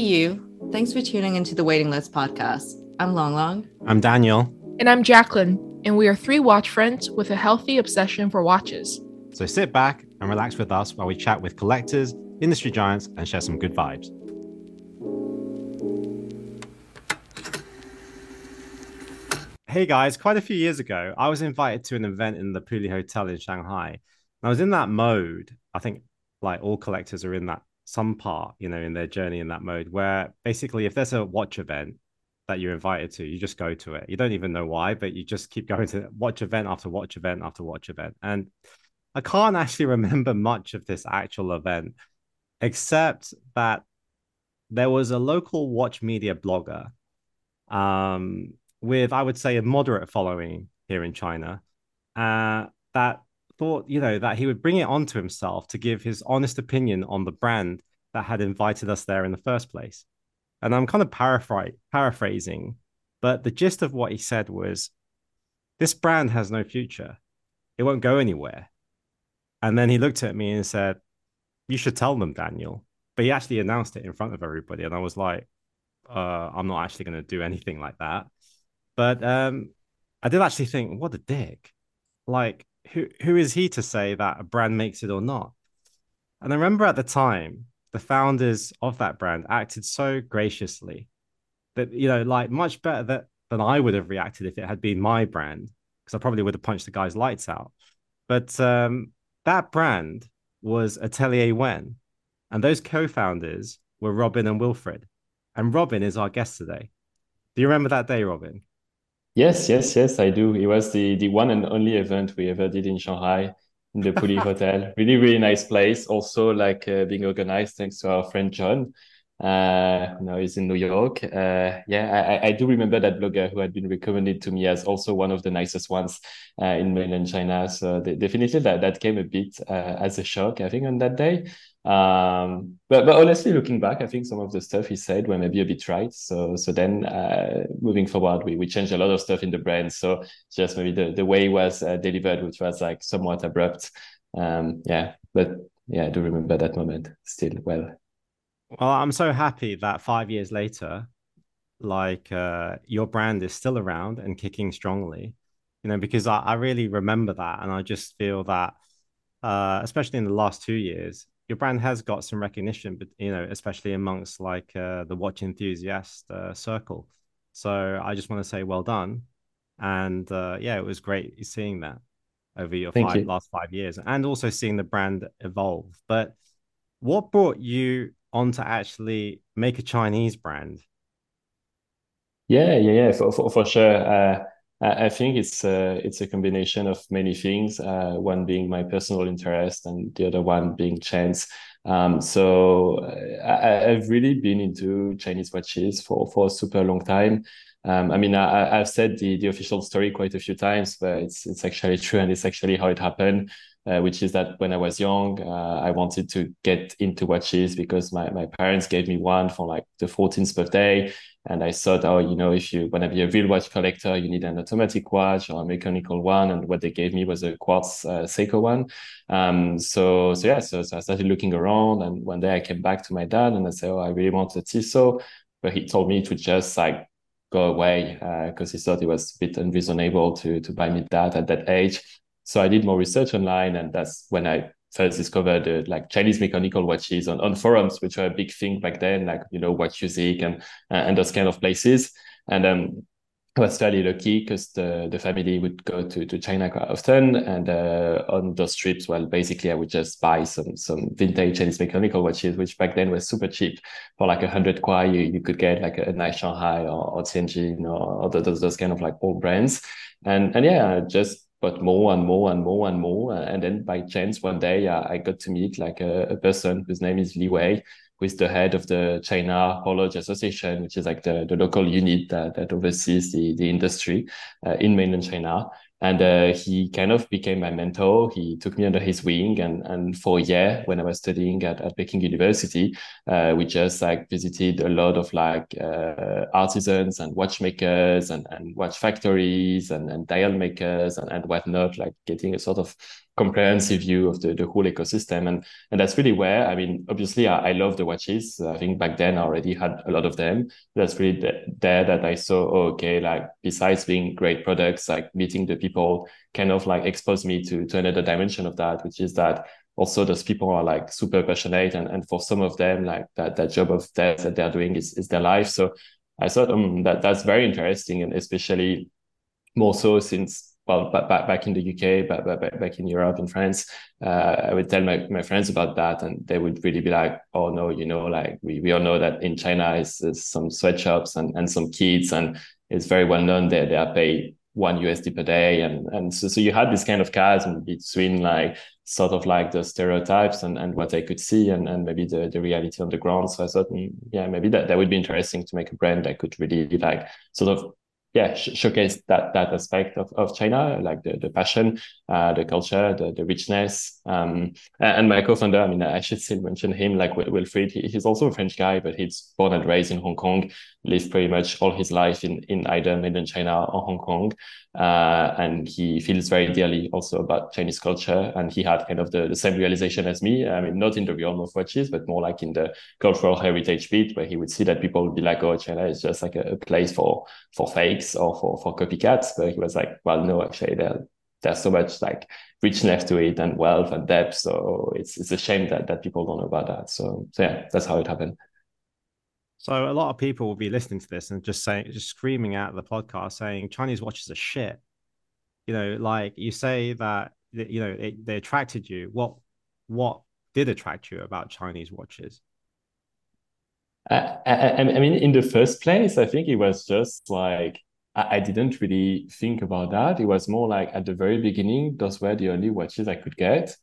you. Thanks for tuning into the Waiting List podcast. I'm Long Long. I'm Daniel. And I'm Jacqueline. And we are three watch friends with a healthy obsession for watches. So sit back and relax with us while we chat with collectors, industry giants, and share some good vibes. Hey guys, quite a few years ago, I was invited to an event in the Puli Hotel in Shanghai. I was in that mode. I think like all collectors are in that some part, you know, in their journey in that mode where basically if there's a watch event that you're invited to, you just go to it. You don't even know why, but you just keep going to watch event after watch event after watch event. And I can't actually remember much of this actual event, except that there was a local watch media blogger um, with, I would say, a moderate following here in China uh, that thought, you know, that he would bring it onto himself to give his honest opinion on the brand that had invited us there in the first place. And I'm kind of paraphr- paraphrasing, but the gist of what he said was this brand has no future. It won't go anywhere. And then he looked at me and said, You should tell them, Daniel. But he actually announced it in front of everybody. And I was like, uh, I'm not actually going to do anything like that. But um, I did actually think, what a dick. Like, who who is he to say that a brand makes it or not? And I remember at the time, the founders of that brand acted so graciously that, you know, like much better that, than I would have reacted if it had been my brand, because I probably would have punched the guy's lights out. But um, that brand was Atelier Wen, and those co-founders were Robin and Wilfried. And Robin is our guest today. Do you remember that day, Robin? Yes, yes, yes, I do. It was the the one and only event we ever did in Shanghai in the Puli Hotel. Really, really nice place. Also, like uh, being organized thanks to our friend John. Uh, now he's in New York. Uh, yeah, I, I do remember that blogger who had been recommended to me as also one of the nicest ones uh, in mainland China. So definitely that that came a bit uh, as a shock, I think, on that day. Um, but but honestly, looking back, I think some of the stuff he said were maybe a bit right. So so then uh, moving forward, we we changed a lot of stuff in the brand. So just maybe the the way it was uh, delivered, which was like somewhat abrupt. Um, yeah, but yeah, I do remember that moment still well. Well, I'm so happy that five years later, like uh, your brand is still around and kicking strongly. You know, because I, I really remember that, and I just feel that, uh, especially in the last two years, your brand has got some recognition, but you know, especially amongst like uh, the watch enthusiast uh, circle. So I just want to say well done, and uh, yeah, it was great seeing that over your five, you. last five years, and also seeing the brand evolve. But what brought you on to actually make a Chinese brand? Yeah, yeah, yeah, for for, for sure. I think it's a, it's a combination of many things. Uh, one being my personal interest, and the other one being chance. Um, so uh, I, have really been into Chinese watches for for a super long time. Um, I mean, I, have said the the official story quite a few times, but it's it's actually true, and it's actually how it happened. Uh, which is that when I was young, uh, I wanted to get into watches because my, my parents gave me one for like the 14th birthday. And I thought, oh, you know, if you want to be a real watch collector, you need an automatic watch or a mechanical one. And what they gave me was a quartz uh, Seiko one. Um, so, so yeah, so, so I started looking around. And one day I came back to my dad and I said, oh, I really want a Tissot. But he told me to just like go away because uh, he thought it was a bit unreasonable to, to buy me that at that age. So I did more research online. And that's when I first discovered uh, like Chinese mechanical watches on, on forums, which were a big thing back then, like, you know, WatchUSeek and, uh, and those kind of places. And um, I was fairly lucky because the, the family would go to, to China quite often. And uh, on those trips, well, basically I would just buy some some vintage Chinese mechanical watches, which back then was super cheap. For like a hundred kuai, you, you could get like a, a nice Shanghai or, or Tianjin or, or those, those kind of like old brands. And, and yeah, just but more and more and more and more. And then by chance, one day uh, I got to meet like a, a, person whose name is Li Wei, who is the head of the China Horloge Association, which is like the, the local unit that, that oversees the, the industry uh, in mainland China and uh, he kind of became my mentor. He took me under his wing, and and for a year when I was studying at, at Peking University, uh, we just like visited a lot of like uh, artisans and watchmakers and, and watch factories and, and dial makers and, and whatnot, like getting a sort of comprehensive view of the, the whole ecosystem. And, and that's really where, I mean, obviously I, I love the watches. I think back then I already had a lot of them. That's really there that I saw, oh, okay, like besides being great products, like meeting the people kind of like exposed me to, to another dimension of that, which is that also those people are like super passionate and, and for some of them like that that job of theirs that they're doing is, is their life so i thought um, that that's very interesting and especially more so since well, back, back in the UK, back, back, back in Europe, in France, uh, I would tell my, my friends about that, and they would really be like, "Oh no, you know, like we, we all know that in China is, is some sweatshops and, and some kids, and it's very well known that they are paid one USD per day, and and so so you had this kind of chasm between like sort of like the stereotypes and, and what I could see and, and maybe the, the reality on the ground. So I thought, mm, yeah, maybe that, that would be interesting to make a brand that could really like sort of yeah sh- showcase that that aspect of, of China, like the the passion, uh, the culture, the the richness. Um, and my co-founder, I mean, I should still mention him, like Wilfried. He, he's also a French guy, but he's born and raised in Hong Kong, lived pretty much all his life in in either mainland China or Hong Kong, uh, and he feels very dearly also about Chinese culture. And he had kind of the, the same realization as me. I mean, not in the realm of watches, but more like in the cultural heritage bit, where he would see that people would be like, "Oh, China is just like a, a place for for fake." or for, for copycats, but he was like, well, no, actually there, there's so much like richness to it and wealth and depth. So it's it's a shame that that people don't know about that. So so yeah, that's how it happened. So a lot of people will be listening to this and just saying, just screaming at the podcast, saying Chinese watches are shit. You know, like you say that you know it, they attracted you. What what did attract you about Chinese watches? I, I, I mean, in the first place, I think it was just like I, I didn't really think about that. It was more like at the very beginning, those were the only watches I could get.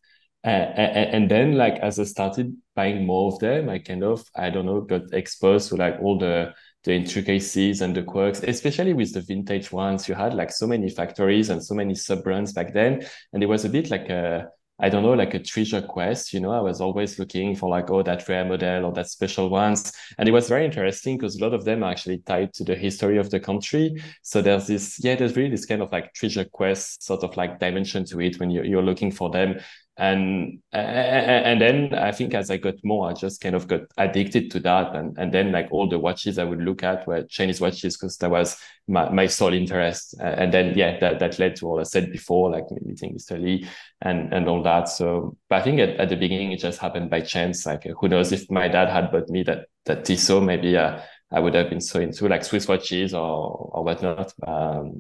Uh, and, and then like as I started buying more of them, I kind of, I don't know, got exposed to like all the the intricacies and the quirks, especially with the vintage ones. You had like so many factories and so many sub brands back then. And it was a bit like a I don't know, like a treasure quest. You know, I was always looking for like, oh, that rare model or that special ones. And it was very interesting because a lot of them are actually tied to the history of the country. So there's this, yeah, there's really this kind of like treasure quest sort of like dimension to it when you're, you're looking for them and and then I think as I got more, I just kind of got addicted to that, and and then like all the watches I would look at were Chinese watches because that was my, my sole interest, and then yeah, that that led to all I said before, like meeting Mr. Lee and and all that. So, but I think at, at the beginning it just happened by chance. Like who knows if my dad had bought me that that Tissot, maybe uh, I would have been so into like Swiss watches or or whatnot. Um,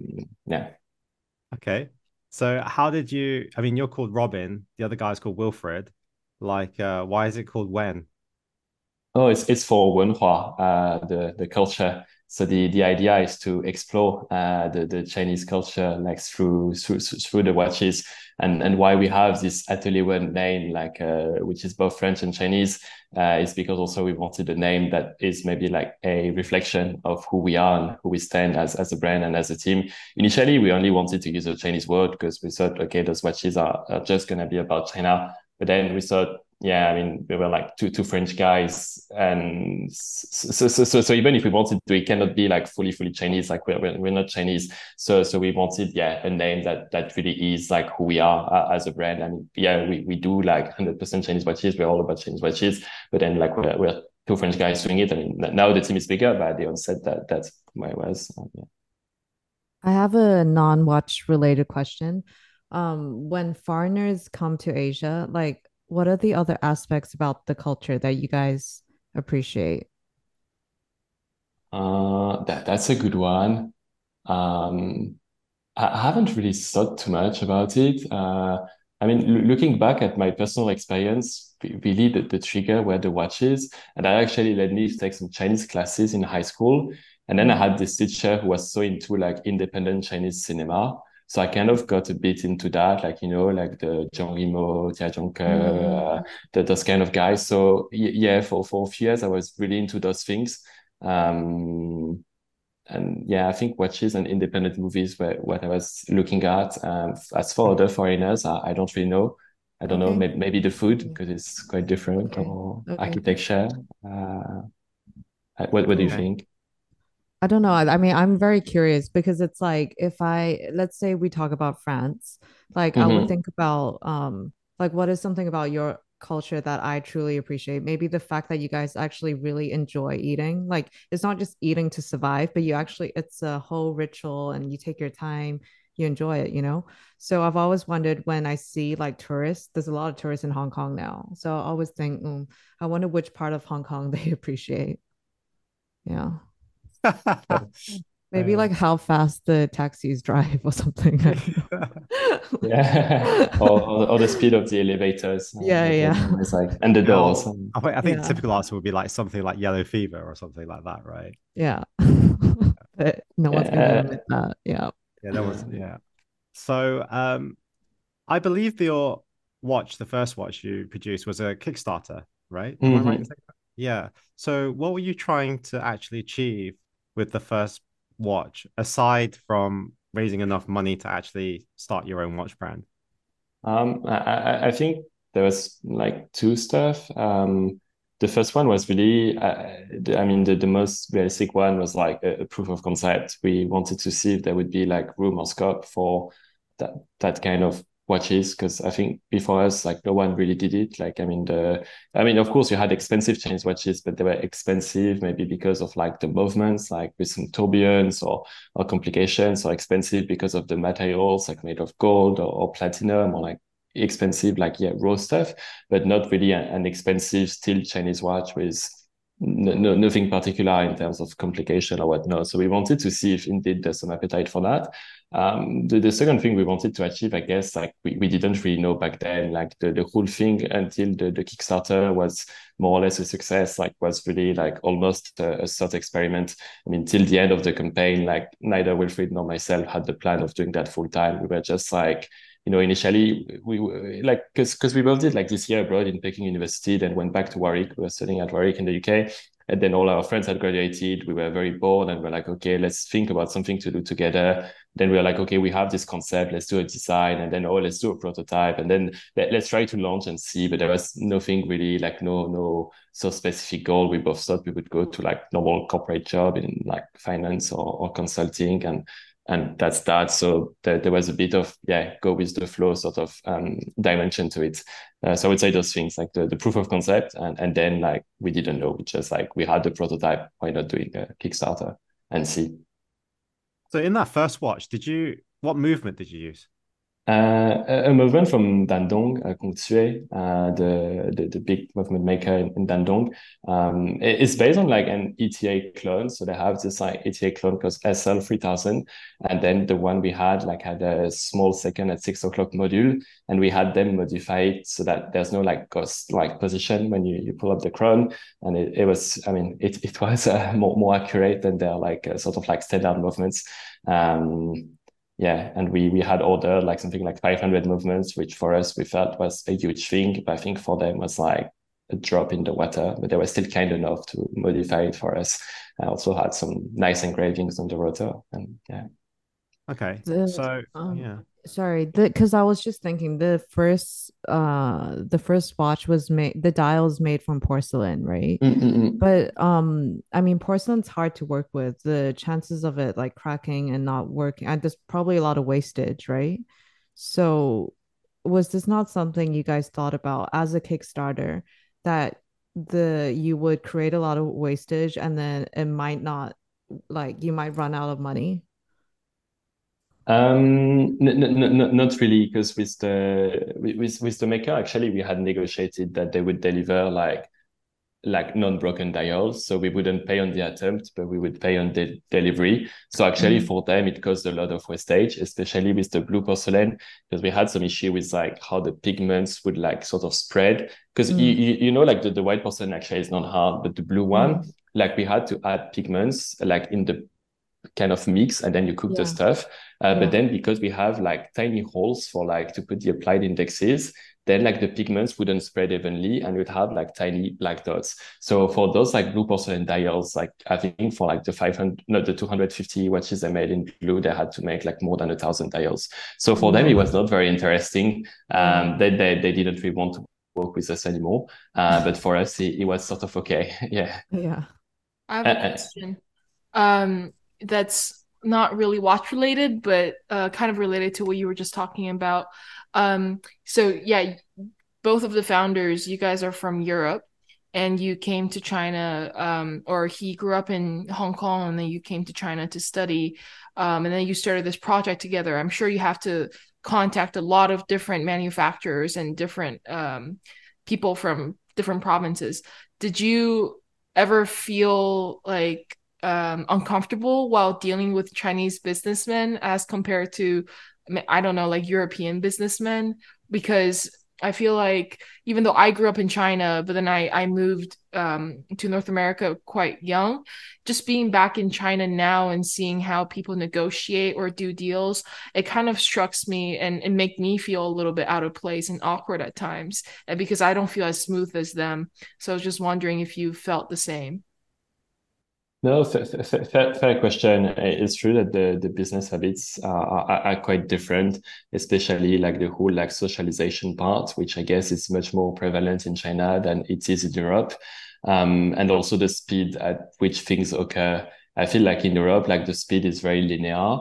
yeah. Okay. So how did you? I mean, you're called Robin. The other guy's called Wilfried. Like, uh, why is it called Wen? Oh, it's it's for Wenhua, uh, the the culture. So the the idea is to explore uh, the the Chinese culture like through through through the watches and and why we have this Atelier Wen name like uh, which is both French and Chinese uh, is because also we wanted a name that is maybe like a reflection of who we are and who we stand as as a brand and as a team. Initially, we only wanted to use a Chinese word because we thought okay, those watches are, are just gonna be about China. But then we thought yeah, I mean, we were like two two French guys, and so so so so even if we wanted to, it cannot be like fully fully Chinese. Like we're we're not Chinese, so so we wanted yeah a name that that really is like who we are uh, as a brand. I mean, yeah, we we do like hundred percent Chinese watches. We're all about Chinese watches, but then like we're we're two French guys doing it. I mean, now the team is bigger, but at the onset that that's it was. Yeah. I have a non-watch related question. Um, when foreigners come to Asia, like what are the other aspects about the culture that you guys appreciate? Uh, that that's a good one. Um, I haven't really thought too much about it. Uh, I mean, looking back at my personal experience, really the, the trigger were the watches, and that actually led me to take some Chinese classes in high school. And then I had this teacher who was so into like independent Chinese cinema so I kind of got a bit into that, like, you know, like the Zhang Yimou, Jia Zhangke, mm. uh, the, those kind of guys. So yeah, for, for a few years, I was really into those things. Um, and yeah, I think watches and independent movies were what I was looking at. Um, as for other foreigners, I, I don't really know. I don't okay. know, maybe, maybe the food because it's quite different okay. or okay. architecture. Uh, what, what do you think? I don't know. I, mean, I'm very curious because it's like if I let's say we talk about France, Like mm-hmm. I would mm-hmm. think about um like what is something about your culture that I truly appreciate. Maybe the fact that you guys actually really enjoy eating. Like it's not just eating to survive, but you actually it's a whole ritual and you take your time, you enjoy it, you know? So I've always wondered when I see like tourists, there's a lot of tourists in Hong Kong now. So I always think, mm, I wonder which part of Hong Kong they appreciate. Yeah. Maybe like how fast the taxis drive or something. yeah, or, or, or, the speed of the elevators. Yeah, yeah. It's like and the doors. I think, I think yeah. typical answer would be like something like yellow fever or something like that, right? Yeah, but no one's gonna admit that. Yeah. Yeah, no one's. Yeah. So, um, I believe your watch, the first watch you produced, was a Kickstarter, right? Mm-hmm. right yeah. So, what were you trying to actually achieve with the first watch, aside from raising enough money to actually start your own watch brand? Um, I, I think there was like two stuff. Um, the first one was really, uh, I mean, the, the most realistic one was like a, a, proof of concept. We wanted to see if there would be like room or scope for that that kind of watches because I think before us, like no one really did it. Like, I mean, the, I mean, of course, you had expensive Chinese watches, but they were expensive maybe because of like the movements, like with some tourbillons or or complications, or expensive because of the materials, like made of gold or, or platinum, or like expensive, like yeah, raw stuff, but not really an, an expensive steel Chinese watch with no, no, nothing particular in terms of complication or whatnot. So we wanted to see if indeed there's some appetite for that. Um, the, the second thing we wanted to achieve, I guess, like we, we didn't really know back then, like the, the whole thing until the, the Kickstarter was more or less a success, like was really like almost a, a thought experiment. I mean, till the end of the campaign, like neither Wilfried nor myself had the plan of doing that full time. We were just like, you know, initially we like because because we both did like this year abroad in Peking University, then went back to Warwick. We were studying at Warwick in the UK, and then all our friends had graduated. We were very bored, and we're like, okay, let's think about something to do together. Then we were like, okay, we have this concept, let's do a design, and then oh, let's do a prototype, and then let, us try to launch and see. But there was nothing really like no no so specific goal. We both thought we would go to like normal corporate job in like finance or, or consulting, and and that's that. So there, there was a bit of yeah, go with the flow sort of um, dimension to it. Uh, so I would say those things like the, the proof of concept, and and then like we didn't know, just like we had the prototype. Why not doing a Kickstarter and see? So in that first watch, did you what movement did you use? Uh, a movement from Dandong, uh, Kung Tsue, uh, the, the, the big movement maker in, in Dandong. Um, it's based on like an ETA clone. So they have this like ETA clone called SL3000. And then the one we had like had a small second at six o'clock module. And we had them modify it so that there's no like ghost like position when you, you pull up the chrome. And it, it was, I mean, it, it was uh, more, more accurate than their like uh, sort of like standard movements. Um, yeah, and we we had ordered like something like 500 movements, which for us we felt was a huge thing, but I think for them was like a drop in the water. But they were still kind enough to modify it for us. I also had some nice engravings on the rotor, and yeah. Okay, the, so um, yeah, sorry because i was just thinking the first uh the first watch was made the dials made from porcelain right? Mm-mm. but um i mean porcelain's hard to work with. The chances of it like cracking and not working and there's probably a lot of wastage right? So was this not something you guys thought about as a kickstarter that the you would create a lot of wastage and then it might not like you might run out of money um, n- n- n- not really, because with the with with the maker, actually, we had negotiated that they would deliver like like non-broken dials, so we wouldn't pay on the attempt, but we would pay on the delivery. So actually, mm-hmm. for them, it caused a lot of wastage, especially with the blue porcelain, because we had some issue with like how the pigments would like sort of spread. Because mm-hmm. you, you you know like the, the white porcelain actually is not hard, but the blue one, mm-hmm. like we had to add pigments like in the kind of mix and then you cook yeah. the stuff. Uh, yeah. But then because we have like tiny holes for like to put the applied indexes, then like the pigments wouldn't spread evenly and you'd have like tiny black dots. So for those like blue porcelain dials, like I think for like the 500, not the 250 watches they made in blue, they had to make like more than a thousand dials. So for mm-hmm. them, it was not very interesting. Um, they, they, they didn't really want to work with us anymore. Uh, but for us, it, it was sort of okay. yeah. Yeah. I have a uh, uh, question. Um, that's not really watch related, but uh, kind of related to what you were just talking about. Um, so yeah, both of the founders, you guys are from Europe, and you came to China, um, or he grew up in Hong Kong, and then you came to China to study, um, and then you started this project together. I'm sure you have to contact a lot of different manufacturers and different um, people from different provinces. Did you ever feel like um, uncomfortable while dealing with Chinese businessmen as compared to, I don't know, like European businessmen? Because I feel like even though I grew up in China, but then I I moved um, to North America quite young. Just being back in China now and seeing how people negotiate or do deals, it kind of strikes me and, and make me feel a little bit out of place and awkward at times, and because I don't feel as smooth as them. So I was just wondering if you felt the same. No, fair, fair, fair, question. It's true that the, the business habits are, are, are, quite different, especially like the whole like socialization part, which I guess is much more prevalent in China than it is in Europe. Um, and also the speed at which things occur. I feel like in Europe, like the speed is very linear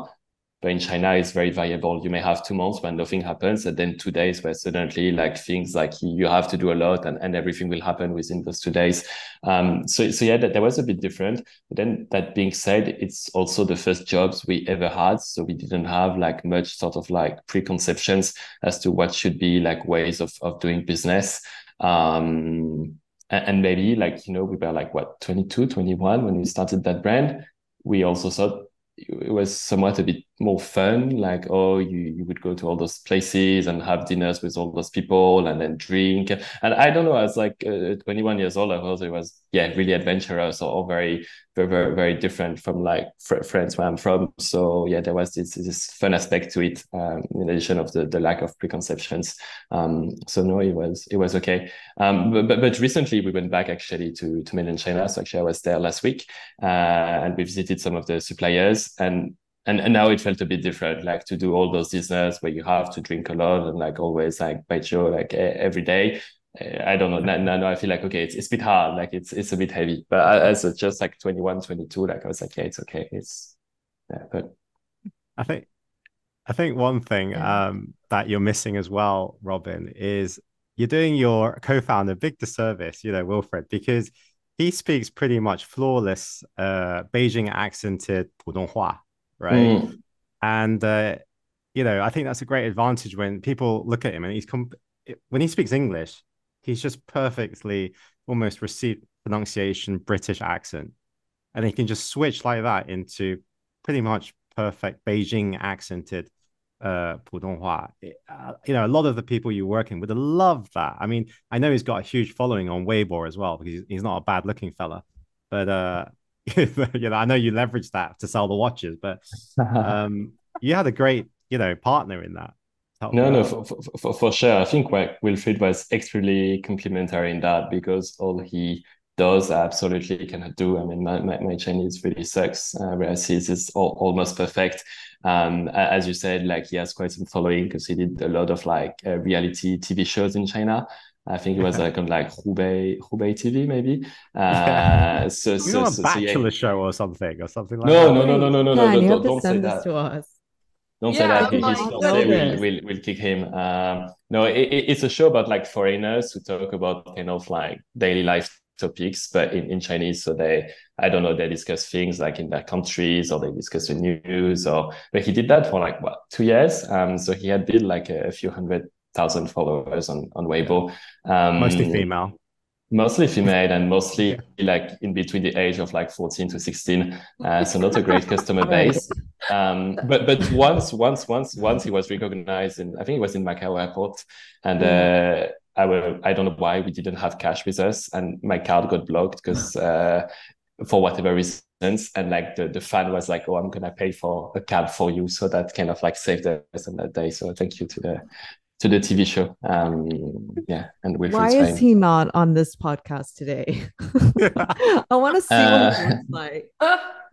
but in China, it's very variable. You may have two months when nothing happens, and then two days where suddenly like things like you have to do a lot and, and everything will happen within those two days. Um, so, so yeah, that, that was a bit different. But then that being said, it's also the first jobs we ever had. So we didn't have like much sort of like preconceptions as to what should be like ways of, of doing business. Um, and, and maybe like, you know, we were like what, 22, 21 when we started that brand. We also thought it was somewhat a bit more fun like oh you, you would go to all those places and have dinners with all those people and then drink. And i don't know i was like uh, 21 years old i thought it was yeah really adventurous or, or very very very very different from like fr- friends where i'm from. So yeah there was this this fun aspect to it um, in addition of the, the lack of preconceptions. Um, so no it was it was okay. Um, but, but, but recently we went back actually to to mainland china. So actually i was there last week uh, and we visited some of the suppliers and and, and now it felt a bit different like to do all those dinners where you have to drink a lot and like always like baijiu like every day I don't know. Now, now I feel like okay, it's, it's a bit hard. Like it's it's a bit heavy. But as just like 21, 22, like I was like, yeah, it's okay. It's yeah, but I think I think one thing um that you're missing as well, Robin, is you're doing your co-founder big disservice, you know, Wilfried, because he speaks pretty much flawless uh Beijing accented Putonghua, right? Mm. And uh, you know, I think that's a great advantage when people look at him and he's com- when he speaks English, he's just perfectly almost received pronunciation British accent, and he can just switch like that into pretty much perfect Beijing accented uh Putonghua. Uh, you know, a lot of the people you're working would love that. I mean, I know he's got a huge following on Weibo as well because he's, he's not a bad looking fella, but uh you know, I know you leveraged that to sell the watches, but um, you had a great, you know, partner in that. No, no, for, for, for, sure. I think like Wilfried was extremely complimentary in that because all he does, I absolutely cannot do. I mean, my, my, my Chinese really sucks, uh, whereas his is all, almost perfect. Um, as you said, like he has quite some following because he did a lot of like uh, reality TV shows in China. I think it was like on like Hubei Hubei TV maybe. Uh, so so, so, a bachelor so, yeah. show or something or something like no, that. No, no, no, no, no, no, no. Yeah, don't, don't say that. To us. Don't yeah, say that. He, he's not we'll, we'll, we'll kick him. Um, no, it, it's a show about like foreigners who talk about kind of like daily life topics, but in, in Chinese. So they, I don't know, they discuss things like in their countries or they discuss the news or, but he did that for like what, two years. Um, so he had built like a, a few hundred thousand followers on, on Weibo. Um, mostly female. Mostly female and mostly yeah. like in between the age of like 14 to 16. Uh, so not a great customer base. Um, but but once once once once he was recognized in I think it was in Macau airport and uh, I will I don't know why we didn't have cash with us and my card got blocked because uh, for whatever reasons and like the, the fan was like oh i'm gonna pay for a cab for you so that kind of like saved us on that day so thank you to the to the TV show. Um, yeah, and Wilfried's why is fame. he not on this podcast today? I want to see uh, what it's like.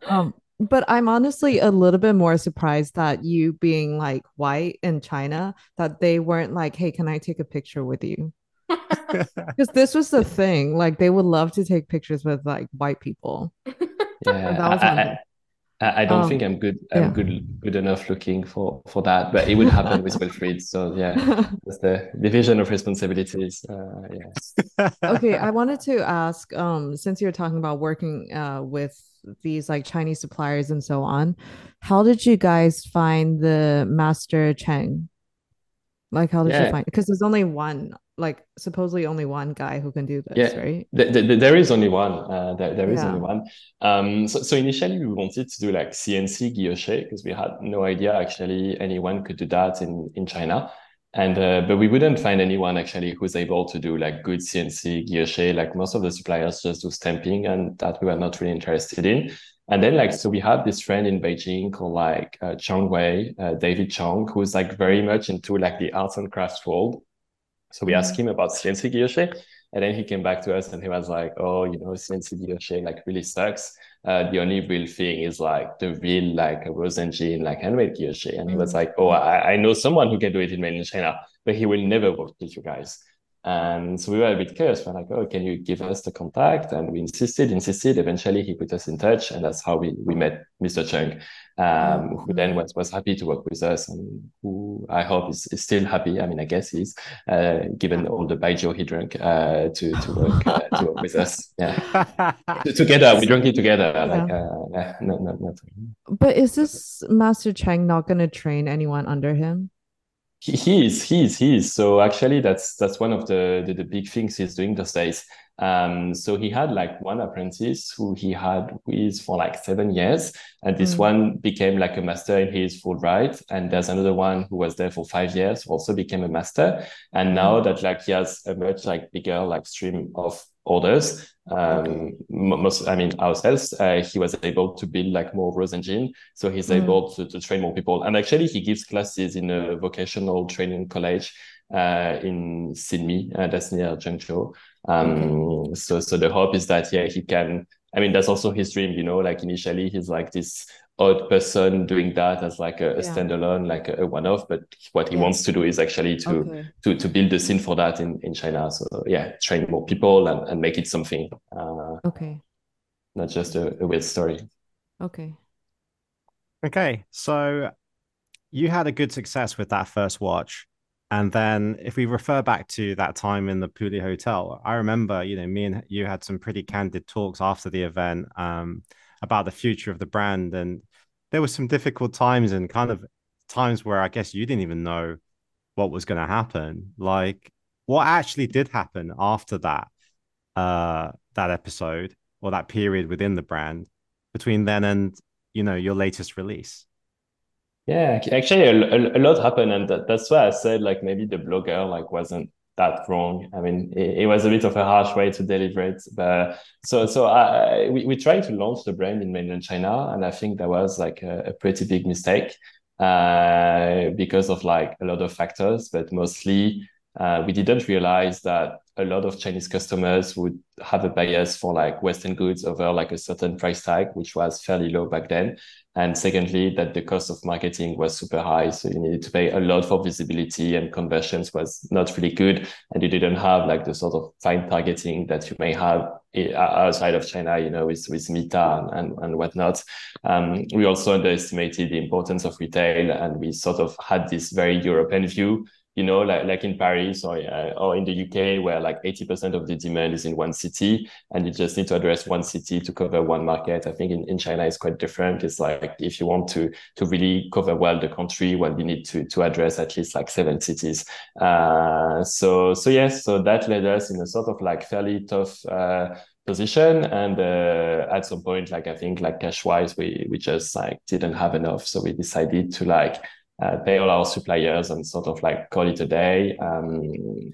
Um, but I'm honestly a little bit more surprised that you being like white in China that they weren't like, "Hey, can I take a picture with you?" Because this was the thing. Like they would love to take pictures with like white people. Yeah, that was I, I, I don't think I'm good. I'm yeah. good good enough looking for for that, but it would happen with Wilfried. So yeah, that's the division of responsibilities. Uh, yeah. okay, I wanted to ask, um, since you're talking about working uh, with these like Chinese suppliers and so on, how did you guys find the master Cheng? Like, how did you find? Because there's only one, like supposedly only one guy who can do this, Yeah, right? th th there is only one. Uh, there, there is Yeah. only one. Um, so, so initially we wanted to do like CNC guilloche because we had no idea actually anyone could do that in in China. And uh, but we wouldn't find anyone actually who's able to do like good CNC guilloche. Like most of the suppliers just do stamping, and that we were not really interested in. And then like so we have this friend in Beijing called like uh, Chang Wei, uh, David Chang, who's like very much into like the arts and crafts world. So we asked him about CNC guilloche, and then he came back to us and he was like, "Oh, you know, CNC guilloche like really sucks. Uh, the only real thing is like the real like rose engine like handmade guilloche." And he was Mhm. like, "Oh, I, I know someone who can do it in mainland China, but he will never work with you guys." And so we were a bit curious. We're like, "Oh, can you give us the contact?" And we insisted, insisted. Eventually, he put us in touch, and that's how we we met Mr. Chung, um, who then was was happy to work with us, and who I hope is, is still happy. I mean, I guess he's uh, given all the baijiu he drank uh, to to work uh, to work with us. Yeah, together we drank it together. Like, uh, yeah, not not not. But is this Master Cheng not going to train anyone under him? He, he is, he is, he is. So actually, that's that's one of the, the the big things he's doing these days. Um, so he had like one apprentice who he had with for like seven years, and this Mm. one became like a master in his full right. And there's another one who was there for five years, also became a master. And now that like he has a much like bigger like stream of orders, um, most I mean ourselves, uh, he was able to build like more rose engine, so he's Mm. able to to train more people. And actually, he gives classes in a vocational training college uh, in Sydney, uh, that's near Zhengzhou. Um, so so the hope is that yeah, he can. I mean, that's also his dream, you know. Like initially, he's like this odd person doing that as like a, a Yeah. standalone, like a, a one-off. But what he Yeah. wants to do is actually to Okay. to to build the scene for that in in China. So yeah, train more people and and make it something, uh, Okay. not just a, a weird story. Okay. Okay, so you had a good success with that first watch. And then if we refer back to that time in the Puli Hotel, I remember, you know, me and you had some pretty candid talks after the event um, about the future of the brand. And there were some difficult times and kind of times where I guess you didn't even know what was going to happen. Like what actually did happen after that uh that episode or that period within the brand between then and you know your latest release Yeah, actually, a, a, lot happened, and that, that's why I said like maybe the blogger like wasn't that wrong. I mean, it, it was a bit of a harsh way to deliver it, but so so I, we we tried to launch the brand in mainland China, and I think that was like a, a pretty big mistake uh, because of like a lot of factors, but mostly uh, we didn't realize that a lot of Chinese customers would have a bias for like Western goods over like a certain price tag, which was fairly low back then. And secondly, that the cost of marketing was super high. So you needed to pay a lot for visibility and conversions was not really good. And you didn't have like the sort of fine targeting that you may have outside of China, you know, with, with Meta and, and, and whatnot. Um, we also underestimated the importance of retail and we sort of had this very European view you know, like like in Paris or uh, or in the UK, where like eighty percent of the demand is in one city, and you just need to address one city to cover one market. I think in, in China it's quite different. It's like if you want to to really cover well the country, well, you need to to address at least like seven cities. Uh, so so yes, so that led us in a sort of like fairly tough. Uh, position and uh, at some point like i think like cash wise we we just like didn't have enough so we decided to like uh, pay all our suppliers and sort of like call it a day. Um,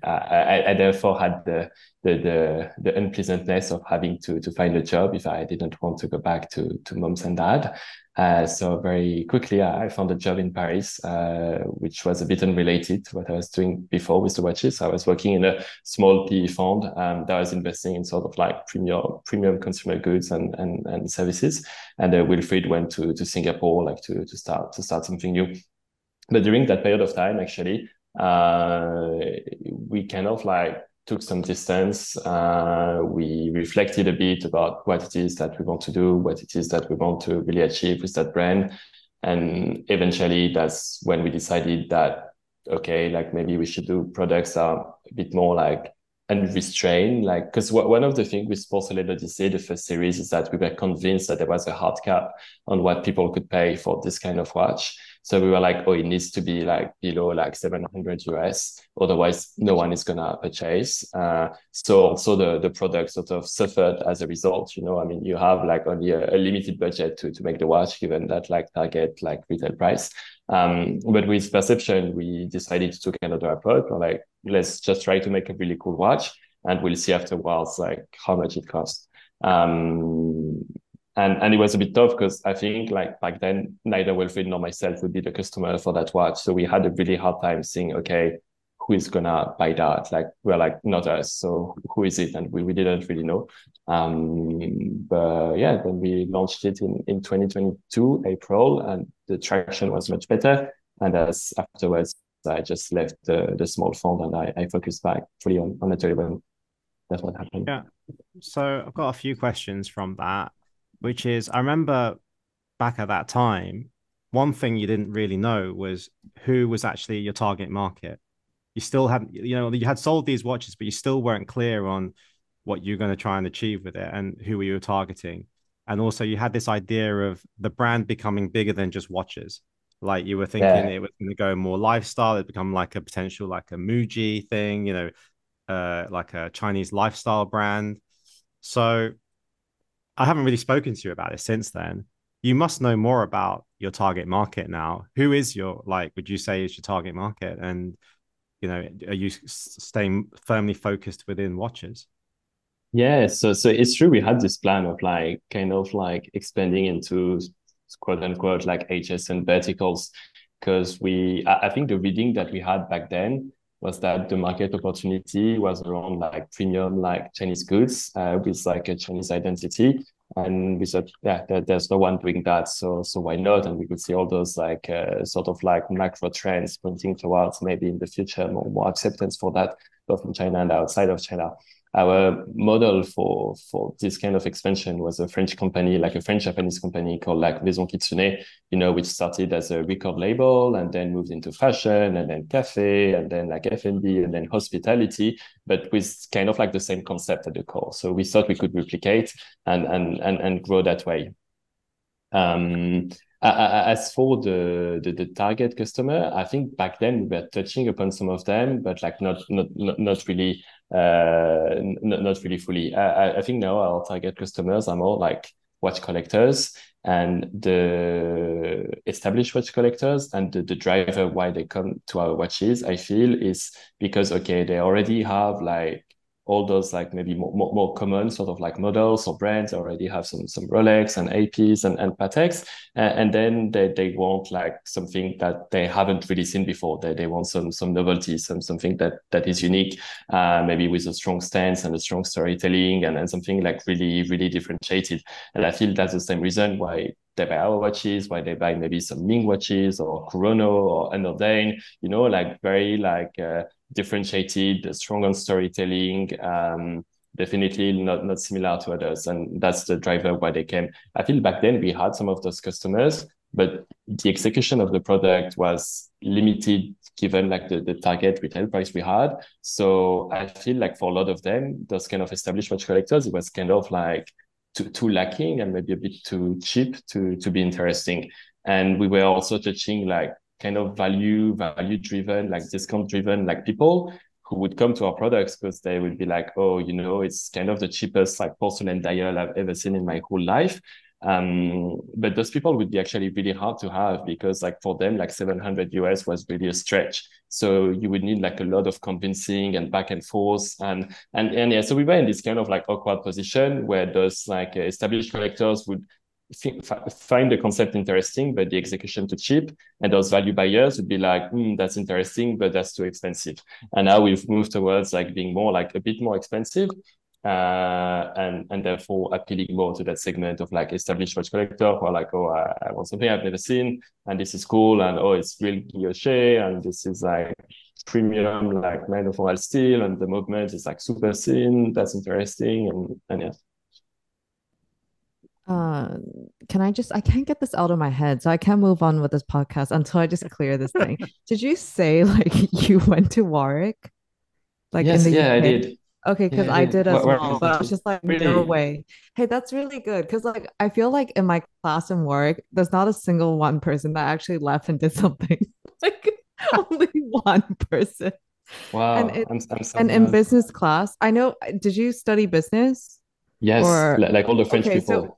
I, I, therefore had the, the the the unpleasantness of having to to find a job if I didn't want to go back to to moms and dad. Uh, so very quickly I found a job in Paris, uh, which was a bit unrelated to what I was doing before with the watches. I was working in a small PE fund um, that was investing in sort of like premium premium consumer goods and and, and services. And uh, Wilfried went to to Singapore like to to start to start something new but during that period of time actually uh we kind of like took some distance. Uh, we reflected a bit about what it is that we want to do, what it is that we want to really achieve with that brand. And eventually that's when we decided that, okay, like maybe we should do products are a bit more like unrestrained. Like, because one of the things with Porcelain Odyssey, the first series, is that we were convinced that there was a hard cap on what people could pay for this kind of watch. So we were like, oh, it needs to be like below like 700 US. Otherwise, no one is gonna purchase. Uh, so also the the product sort of suffered as a result. You know, I mean, you have like only a, a limited budget to to make the watch, given that like target like retail price. Um, but with perception, we decided to take another approach. Like, let's just try to make a really cool watch, and we'll see afterwards like how much it costs. Um, and and it was a bit tough because I think like back then neither Wilfried nor myself would be the customer for that watch, so we had a really hard time seeing okay who is gonna buy that? Like we're like not us. So who is it? And we, we didn't really know. Um but yeah then we launched it in in 2022 april and the traction was much better. And as afterwards i just left the the small fund and i, I focused back fully on on Atelier Wen. that's what happened. Yeah. So i've got a few questions from that which is I remember back at that time, one thing you didn't really know was who was actually your target market. You still had, you know, you had sold these watches, but you still weren't clear on what you're going to try and achieve with it and who were you were targeting. And also, you had this idea of the brand becoming bigger than just watches. Like you were thinking yeah. it was going to go more lifestyle. It become like a potential, like a Muji thing, you know, uh, like a Chinese lifestyle brand. So I haven't really spoken to you about it since then. You must know more about your target market now. Who is your like? Would you say is your target market? And you know, are you staying firmly focused within watches? Yeah, so so it's true. We had this plan of like kind of like expanding into quote unquote like adjacent verticals because we I think the reading that we had back then was that the market opportunity was around like premium like Chinese goods uh, with like a Chinese identity. And we said, yeah, there, there's no one doing that. So, so why not? And we could see all those like uh, sort of like macro trends pointing towards maybe in the future more, more acceptance for that, both in China and outside of China our model for for this kind of expansion was a French company, like a French Japanese company called like Maison Kitsune, you know, which started as a record label and then moved into fashion and then cafe and then like F&B and then hospitality, but with kind of like the same concept at the core. So we thought we could replicate and and and, and grow that way. Um, as for the, the, the target customer, I think back then we were touching upon some of them, but like not not not, not really uh not, not really fully. I, I think now our target customers are more like watch collectors and the established watch collectors and the, the driver why they come to our watches, I feel is because okay, they already have like all those like maybe more, more, more, common sort of like models or brands already have some some Rolex and APs and, and Pateks. And, and then they, they want like something that they haven't really seen before. They, they want some some novelty, some something that that is unique, uh, maybe with a strong stance and a strong storytelling and, and something like really, really differentiated. And I feel that's the same reason why they buy our watches, why they buy maybe some Ming watches or Kurono or Underdane, you know, like very like uh, differentiated, strong on storytelling. Um, definitely not not similar to others, and that's the driver why they came. I feel back then we had some of those customers, but the execution of the product was limited given like the, the target retail price we had. So I feel like for a lot of them, those kind of established watch collectors, it was kind of like too, too lacking and maybe a bit too cheap to to be interesting. And we were also touching like kind of value value driven like discount driven like people who would come to our products because they would be like oh you know it's kind of the cheapest like porcelain dial i've ever seen in my whole life. Um but those people would be actually really hard to have because like for them like 700 us was really a stretch. So you would need like a lot of convincing and back and forth. And and and yeah so we were in this kind of like awkward position where those like established collectors would find the concept interesting, but the execution too cheap. And those value buyers would be like, mm, that's interesting, but that's too expensive. And now we've moved towards like being more like a bit more expensive. Uh, and and therefore appealing more to that segment of like established watch collector who are like, oh, I, I want something I've never seen, and this is cool, and oh, it's real guilloche, and this is like premium like monoforal steel and the movement is like super thin. That's interesting. And, and yeah. Uh, can I just, I can't get this out of my head. So I can't move on with this podcast until I just clear this thing. Did you say like you went to Warwick? Like yes, in the yeah, UK? I did. Okay, because yeah, I did as where, well, but I was just like, really? no way. Hey, that's really good. Because like I feel like in my class in Warwick, there's not a single one person that actually left and did something. like only one person. Wow. And, it, I'm, I'm so and in business class, I know. Did you study business? Yes, or, like all the French okay, people. So,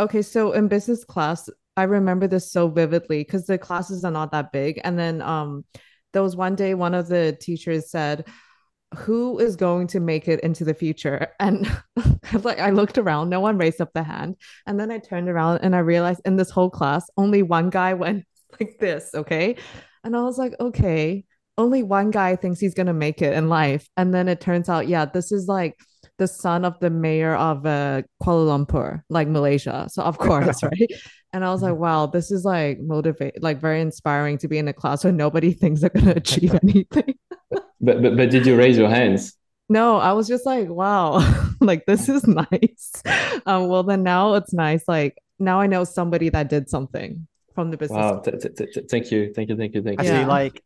okay, so in business class, I remember this so vividly because the classes are not that big. And then um, there was one day one of the teachers said, "Who is going to make it into the future?" And like I looked around, no one raised up the hand, and then I turned around and I realized in this whole class, only one guy went like this. Okay, and I was like, okay, only one guy thinks he's gonna make it in life, and then it turns out, yeah, this is like the son of the mayor of uh, Kuala Lumpur, like Malaysia. So of course, right? And I was like, wow, this is like motivate, like very inspiring to be in a class where nobody thinks they're gonna achieve anything. but, but but did you raise your hands? No, I was just like, wow, like this is nice. Um, well then now it's nice. Like now I know somebody that did something from the business. Wow, th- th- th- thank you, thank you, thank you, thank you. Actually, yeah. like,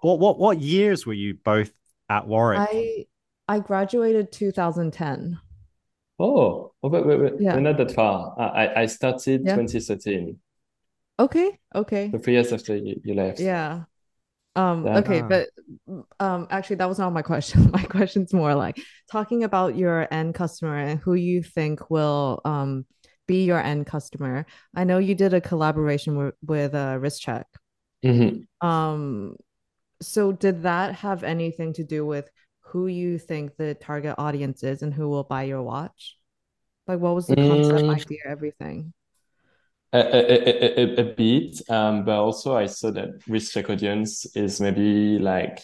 what what what years were you both at Warwick? I I graduated 2010. Oh, oh wait, wait, wait. Yeah. We're not that far. I I started yeah. 2013. Okay, okay. So three years after you, you left. Yeah. Um, okay, but um, actually, that was not my question. My question's more like talking about your end customer and who you think will um be your end customer. I know you did a collaboration with, with uh, WristCheck. Mm-hmm. Um, so did that have anything to do with who you think the target audience is and who will buy your watch? Like, what was the concept, mm. idea, everything? A, a, a, a, bit, um, but also I saw that WristCheck audience is maybe like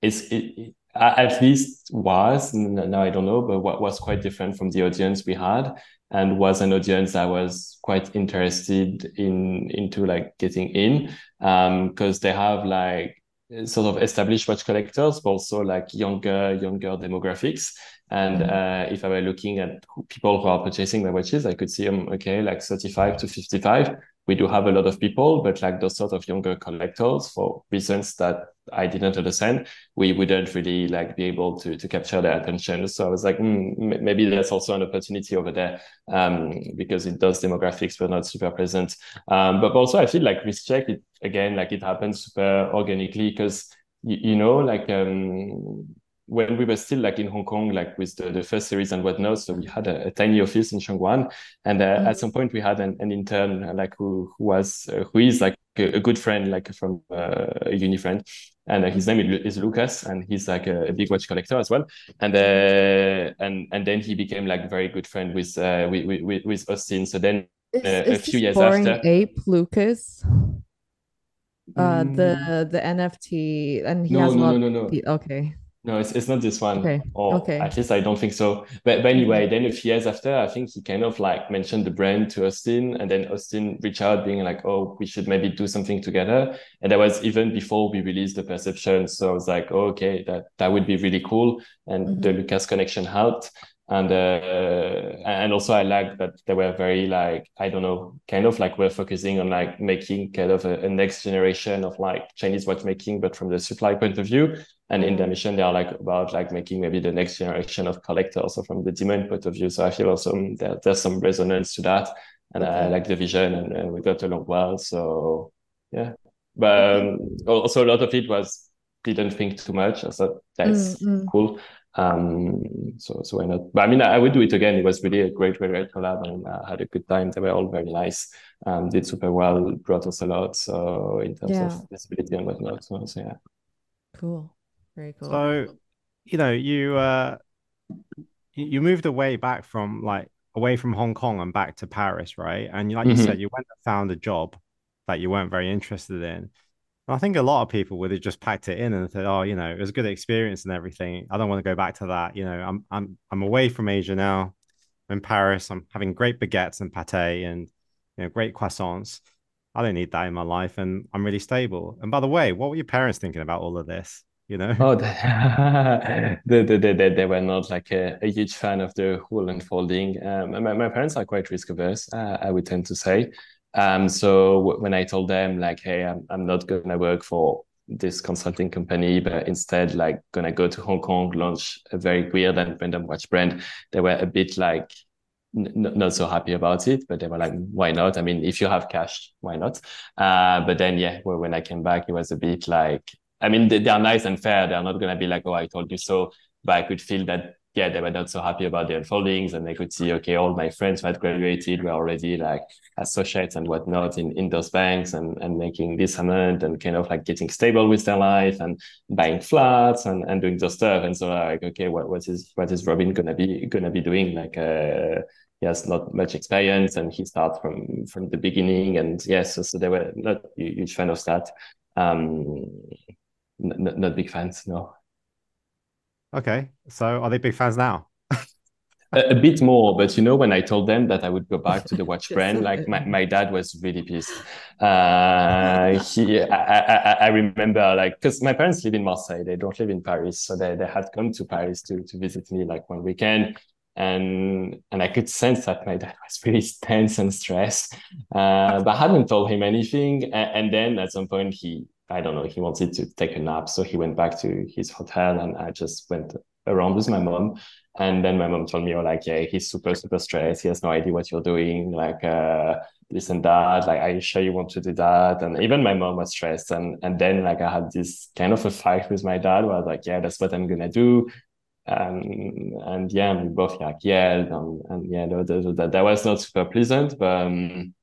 is it, at least was now I don't know, but what was quite different from the audience we had and was an audience that was quite interested in into like getting in um because they have like sort of established watch collectors but also like younger younger demographics and mm-hmm. uh, if I were looking at people who are purchasing my watches, I could see them, okay, like 35 to 55. We do have a lot of people, but like those sort of younger collectors for reasons that I didn't understand, we wouldn't really like be able to, to capture their attention. So I was like, mm, maybe there's also an opportunity over there um, because it does demographics, but not super present. Um, but also I feel like WristCheck, it, again, like it happens super organically because, you, you know, like um, when we were still like in Hong Kong, like with the, the first series and whatnot, so we had a, a tiny office in Sheung and uh, mm-hmm. at some point we had an, an intern uh, like who who was uh, who is like a, a, good friend, like from uh, a uni friend, and uh, his name is Lucas, and he's like a, a big watch collector as well, and uh, and and then he became like very good friend with uh, with, with, with Austin. So then is, uh, is a few years after, ape Lucas. Uh, mm. the the NFT, and he no, has no, no, no, no. Okay. No, it's, it's not this one. Okay. Or okay. at least I don't think so. But, but anyway, then a few years after, I think he kind of like mentioned the brand to Austin, and then Austin reached out, being like, "Oh, we should maybe do something together." And that was even before we released the Perception. So I was like, oh, "Okay, that that would be really cool." And mm-hmm. the Lucas connection helped and uh, and also I like that they were very like I don't know kind of like we're focusing on like making kind of a, a, next generation of like Chinese watchmaking but from the supply point of view. And in their mission they are like about like making maybe the next generation of collectors or from the demand point of view. So I feel also that there's some resonance to that. And okay. I like the vision and, and, we got along well. So yeah. But um, also a lot of it was didn't think too much. I thought that's mm-hmm. cool um, so so why not? But I mean, I would do it again. It was really a great, great, great collab, and I had a good time. They were all very nice. Um, did super well, brought us a lot. So in terms yeah. of visibility and whatnot. So, so yeah. Cool. Very cool. So, you know, you uh, you moved away back from like away from Hong Kong and back to Paris, right? And like mm-hmm. you said, you went and found a job that you weren't very interested in. I think a lot of people would have just packed it in and said, "Oh, you know, it was a good experience and everything. I don't want to go back to that. You know, I'm I'm I'm away from Asia now. I'm in Paris. I'm having great baguettes and pate and you know great croissants. I don't need that in my life, and I'm really stable. And by the way, what were your parents thinking about all of this? you know? Oh, they, they, they, they, they were not like a, a huge fan of the whole unfolding. Um, my, my parents are quite risk averse, uh, I would tend to say. Um, so when I told them like, hey, I'm, I'm not gonna work for this consulting company, but instead like gonna go to Hong Kong, launch a very weird and random watch brand, they were a bit like not so happy about it, but they were like, why not? I mean, if you have cash, why not? Uh, but then, yeah, well, when I came back, it was a bit like, I mean, they, they are nice and fair. They're not going to be like, oh, I told you so. But I could feel that, yeah, they were not so happy about the unfoldings. And they could see, okay, all my friends who had graduated were already like associates and whatnot in, in those banks and, and making this amount and kind of like getting stable with their life and buying flats and, and doing those stuff. And so like, okay, what, what is, what is Robin going to be, to be doing? Like, uh, he has not much experience and he starts from from the beginning and yes so, so they were not huge fan of that um not, not big fans no okay so are they big fans now a, a, bit more but you know when i told them that i would go back to the watch brand like my, my dad was really pissed uh he i i, I remember like because my parents live in marseille they don't live in paris so they, they had come to paris to to visit me like one weekend and and I could sense that my dad was really tense and stressed. Uh, but I hadn't told him anything. And, and, then at some point, he I don't know he wanted to take a nap, so he went back to his hotel, and I just went around with my mom. And then my mom told me, "Oh, like yeah, he's super super stressed. He has no idea what you're doing. Like." Uh, this and that like are you sure you want to do that and even my mom was stressed and and then like i had this kind of a fight with my dad where i was like yeah that's what i'm gonna do um, and yeah, we both like yelled and, and yeah, that, that was not super pleasant, but um,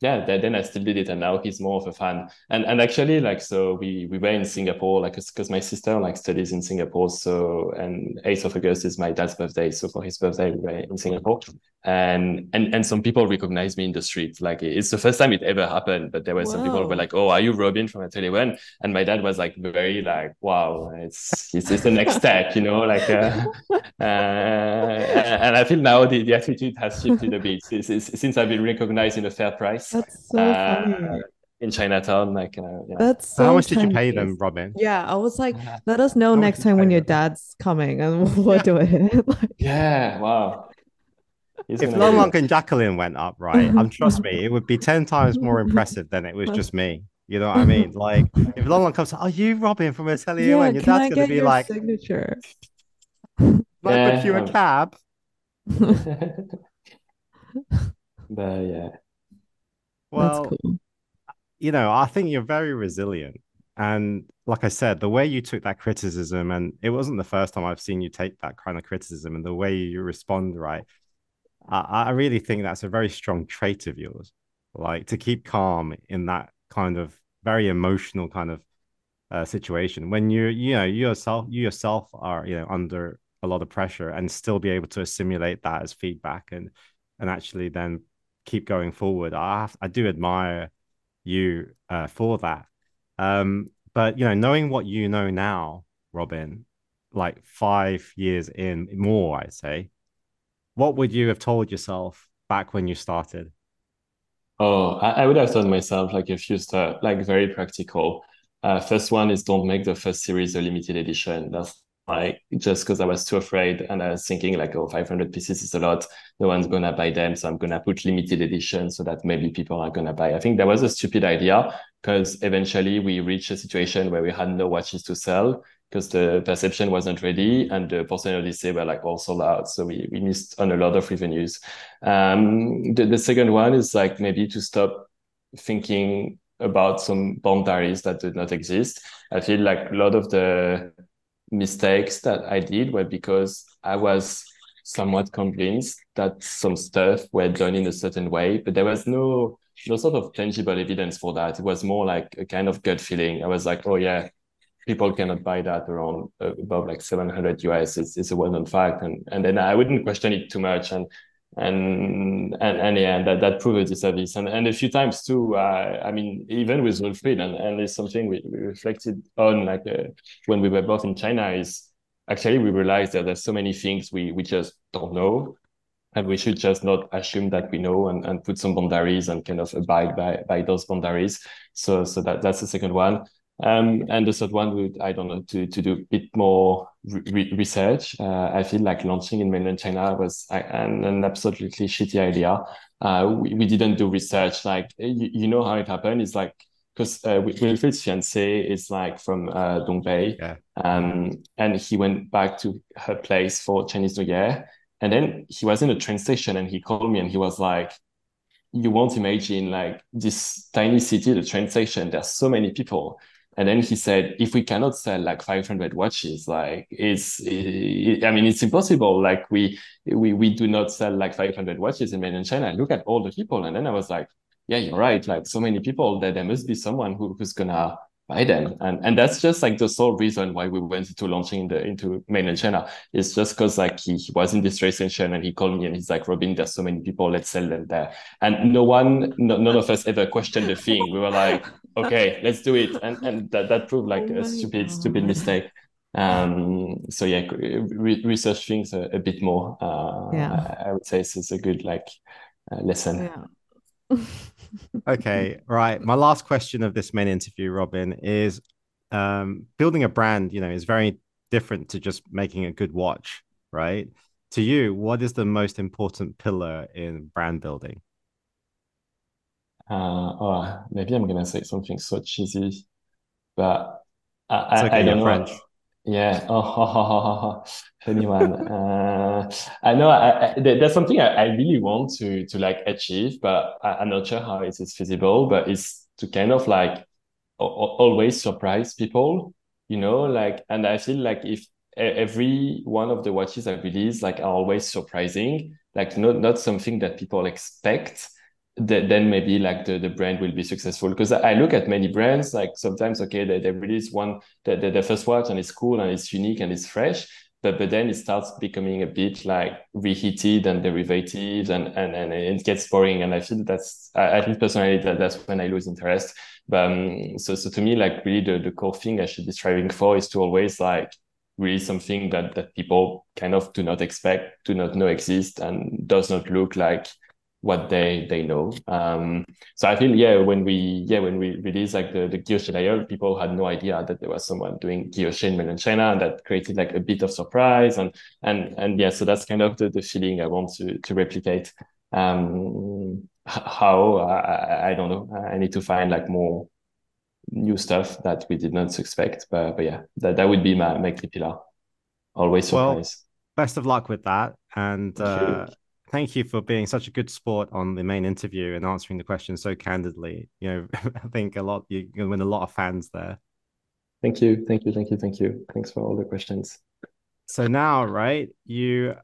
yeah, then I still did it, and now he's more of a fan. And and actually, like, so we we were in Singapore, like, because my sister like studies in Singapore, so and eighth of August is my dad's birthday, so for his birthday we were in Singapore, and and and some people recognized me in the street, like it's the first time it ever happened, but there were Whoa. some people who were like, oh, are you Robin from Atelier Wen? And my dad was like very like, wow, it's it's, it's the next step, you know, like, uh, uh, and I feel now the, the attitude has shifted a bit since I've been recognized in a FairPrice. That's so uh, funny. In Chinatown, like uh, yeah. that's so how much did you pay them, Robin? Yeah, I was like, let us know next time when your dad's coming, and we'll yeah. do it. like, yeah, wow. He's if Long Long and Jacqueline went up, right, um, trust me, it would be ten times more impressive than it was just me. You know what I mean? Like, if Long Long comes, are you Robin from Atelier yeah, and your dad's going to be like, signature. Might yeah, book you a cab. but yeah, well, cool. you know, I think you're very resilient. And like I said, the way you took that criticism, and it wasn't the first time I've seen you take that kind of criticism and the way you respond, right? I, I really think that's a very strong trait of yours. Like to keep calm in that kind of very emotional kind of uh, situation when you're, you know you yourself you yourself are you know under a lot of pressure and still be able to assimilate that as feedback and and actually then keep going forward. I have, I do admire you uh, for that. Um, but you know, knowing what you know now, Robin, like five years in more, I'd say, what would you have told yourself back when you started? Oh, I, I would have told myself like a few stuff, like very practical. Uh, first one is don't make the first series a limited edition. That's like just because I was too afraid and I was thinking like, oh, 500 pieces is a lot. No one's gonna buy them, so I'm gonna put limited edition so that maybe people are gonna buy. I think that was a stupid idea because eventually we reached a situation where we had no watches to sell because the perception wasn't ready and the Porcelain Odyssey were like all sold out. So we, we missed on a lot of revenues. Um, the, the second one is like maybe to stop thinking about some boundaries that did not exist. I feel like a lot of the mistakes that I did were because I was somewhat convinced that some stuff were done in a certain way, but there was no no sort of tangible evidence for that. It was more like a kind of gut feeling. I was like, oh yeah, people cannot buy that around uh, above like 700 US. It's, it's a well-known fact. And, and then I wouldn't question it too much. And and and and yeah, that that proved the service. And and a few times too. Uh, I mean, even with Wilfried, and and it's something we, we reflected on like uh, when we were both in China. Is actually we realized that there's so many things we we just don't know, and we should just not assume that we know and, and put some boundaries and kind of abide by by those boundaries. So so that that's the second one. Um, and the third one would, I don't know, to, to do a bit more re research. Uh, I feel like launching in mainland China was an, an absolutely shitty idea. Uh, we, we didn't do research. Like, you, you know how it happened? It's like, because uh, Wilfried's fiance is like from uh, Dongbei. Yeah. Um, and he went back to her place for Chinese New Year. And then he was in a train station and he called me and he was like, you won't imagine like this tiny city, the train station, there's so many people. And then he said, if we cannot sell like 500 watches, like it's, it, I mean, it's impossible. Like we, we, we do not sell like 500 watches in mainland China. Look at all the people. And then I was like, yeah, you're right. Like so many people that there must be someone who, who's gonna buy them. And and that's just like the sole reason why we went into launching the into mainland China. It's just because like he, he was in this train station and he called me and he's like, Robin, there's so many people, let's sell them there. And no one, no, none of us ever questioned the thing. We were like, okay, let's do it. And and that, that proved like oh a stupid, God. stupid mistake. Um, so yeah, re- research things a, a, bit more. Uh, yeah. I, I would say this is a good like uh, lesson. Yeah okay, right. My last question of this main interview, Robin, is um, building a brand, you know, is very different to just making a good watch, right? To you, what is the most important pillar in brand building? Uh, oh, maybe I'm gonna say something so cheesy, but I, okay, I, I don't know. French. Yeah. Oh, funny one. Uh, I know I, I, there's something I, I really want to to like achieve, but I, am not sure how it is feasible. But it's to kind of like always surprise people, you know. Like, and I feel like if every one of the watches I release like are always surprising, like not not something that people expect then maybe like the, the brand will be successful. Because I look at many brands like sometimes okay they, they release one the, the, the first watch and it's cool and it's unique and it's fresh but but then it starts becoming a bit like reheated and derivatives and and, and it gets boring. And I feel that's I, think personally that that's when I lose interest. But um, so so to me like really the, the core thing I should be striving for is to always like really something that that people kind of do not expect do not know exist and does not look like what they they know. Um, so I feel yeah when we yeah when we released like the the Guilloche layer, people had no idea that there was someone doing Guilloche in mainland China, and that created like a bit of surprise and and and yeah, so that's kind of the, the feeling I want to to replicate. Um, how I, I don't know. I need to find like more new stuff that we did not expect, but but yeah, that that would be my my key pillar. Always surprise. Well, best of luck with that, and. Uh, thank you for being such a good sport on the main interview and answering the questions so candidly. You know, I think a lot gonna win a lot of fans there. Thank you, thank you, thank you, thank you. Thanks for all the questions. So now, right, you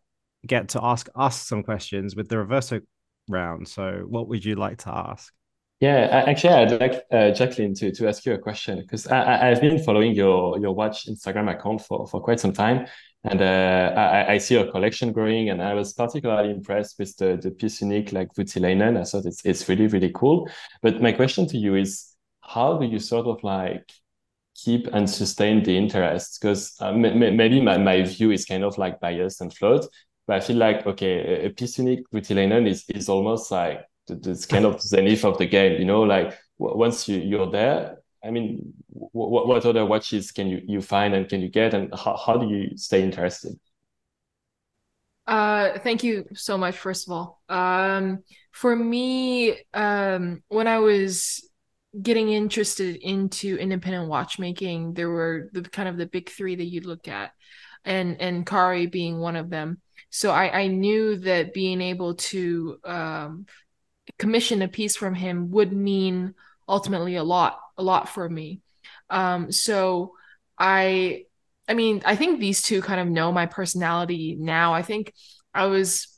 get to ask us some questions with the reverso round. So, what would you like to ask? Yeah, actually, I'd like uh, Jacqueline to to ask you a question because I, I've been following your your watch Instagram account for for quite some time, and uh, I, I, see your collection growing, and I was particularly impressed with the the piece unique like Voutilainen. I thought it's it's really really cool. But my question to you is, how do you sort of like keep and sustain the interest? Because uh, maybe my, my view is kind of like biased and flawed, but I feel like okay, a, piece unique Voutilainen is is almost like it's kind of the zenith of the game. You know, like once you you're there, I mean, what, what other watches can you, you find and can you get, and how, how do you stay interested? Uh, thank you so much. First of all, um, for me, um, when I was getting interested into independent watchmaking, there were the kind of the big three that you look at, and and Kari being one of them. So I I knew that being able to um, commission a piece from him would mean ultimately a lot a lot for me. Um, so I, I mean, I think these two kind of know my personality now. I think I was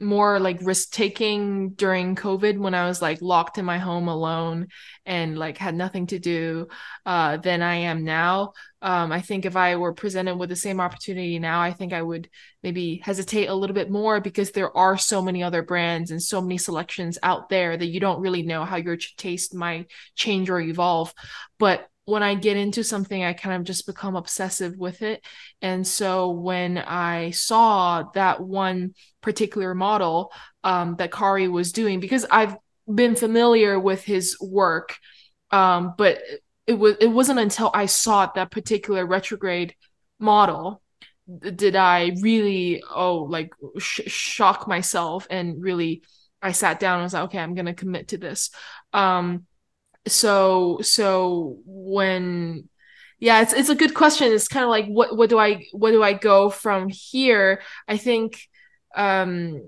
more like risk taking during COVID when I was like locked in my home alone and like had nothing to do uh, than I am now. Um, I think if I were presented with the same opportunity now, I think I would maybe hesitate a little bit more because there are so many other brands and so many selections out there that you don't really know how your taste might change or evolve. But when I get into something, I kind of just become obsessive with it. And so when I saw that one particular model um, that Kari was doing, because I've been familiar with his work, um, but it was it wasn't until I saw that particular retrograde model did I really oh like sh- shock myself and really I sat down and was like okay I'm gonna commit to this um so so when yeah it's it's a good question it's kind of like what what do I what do I go from here I think um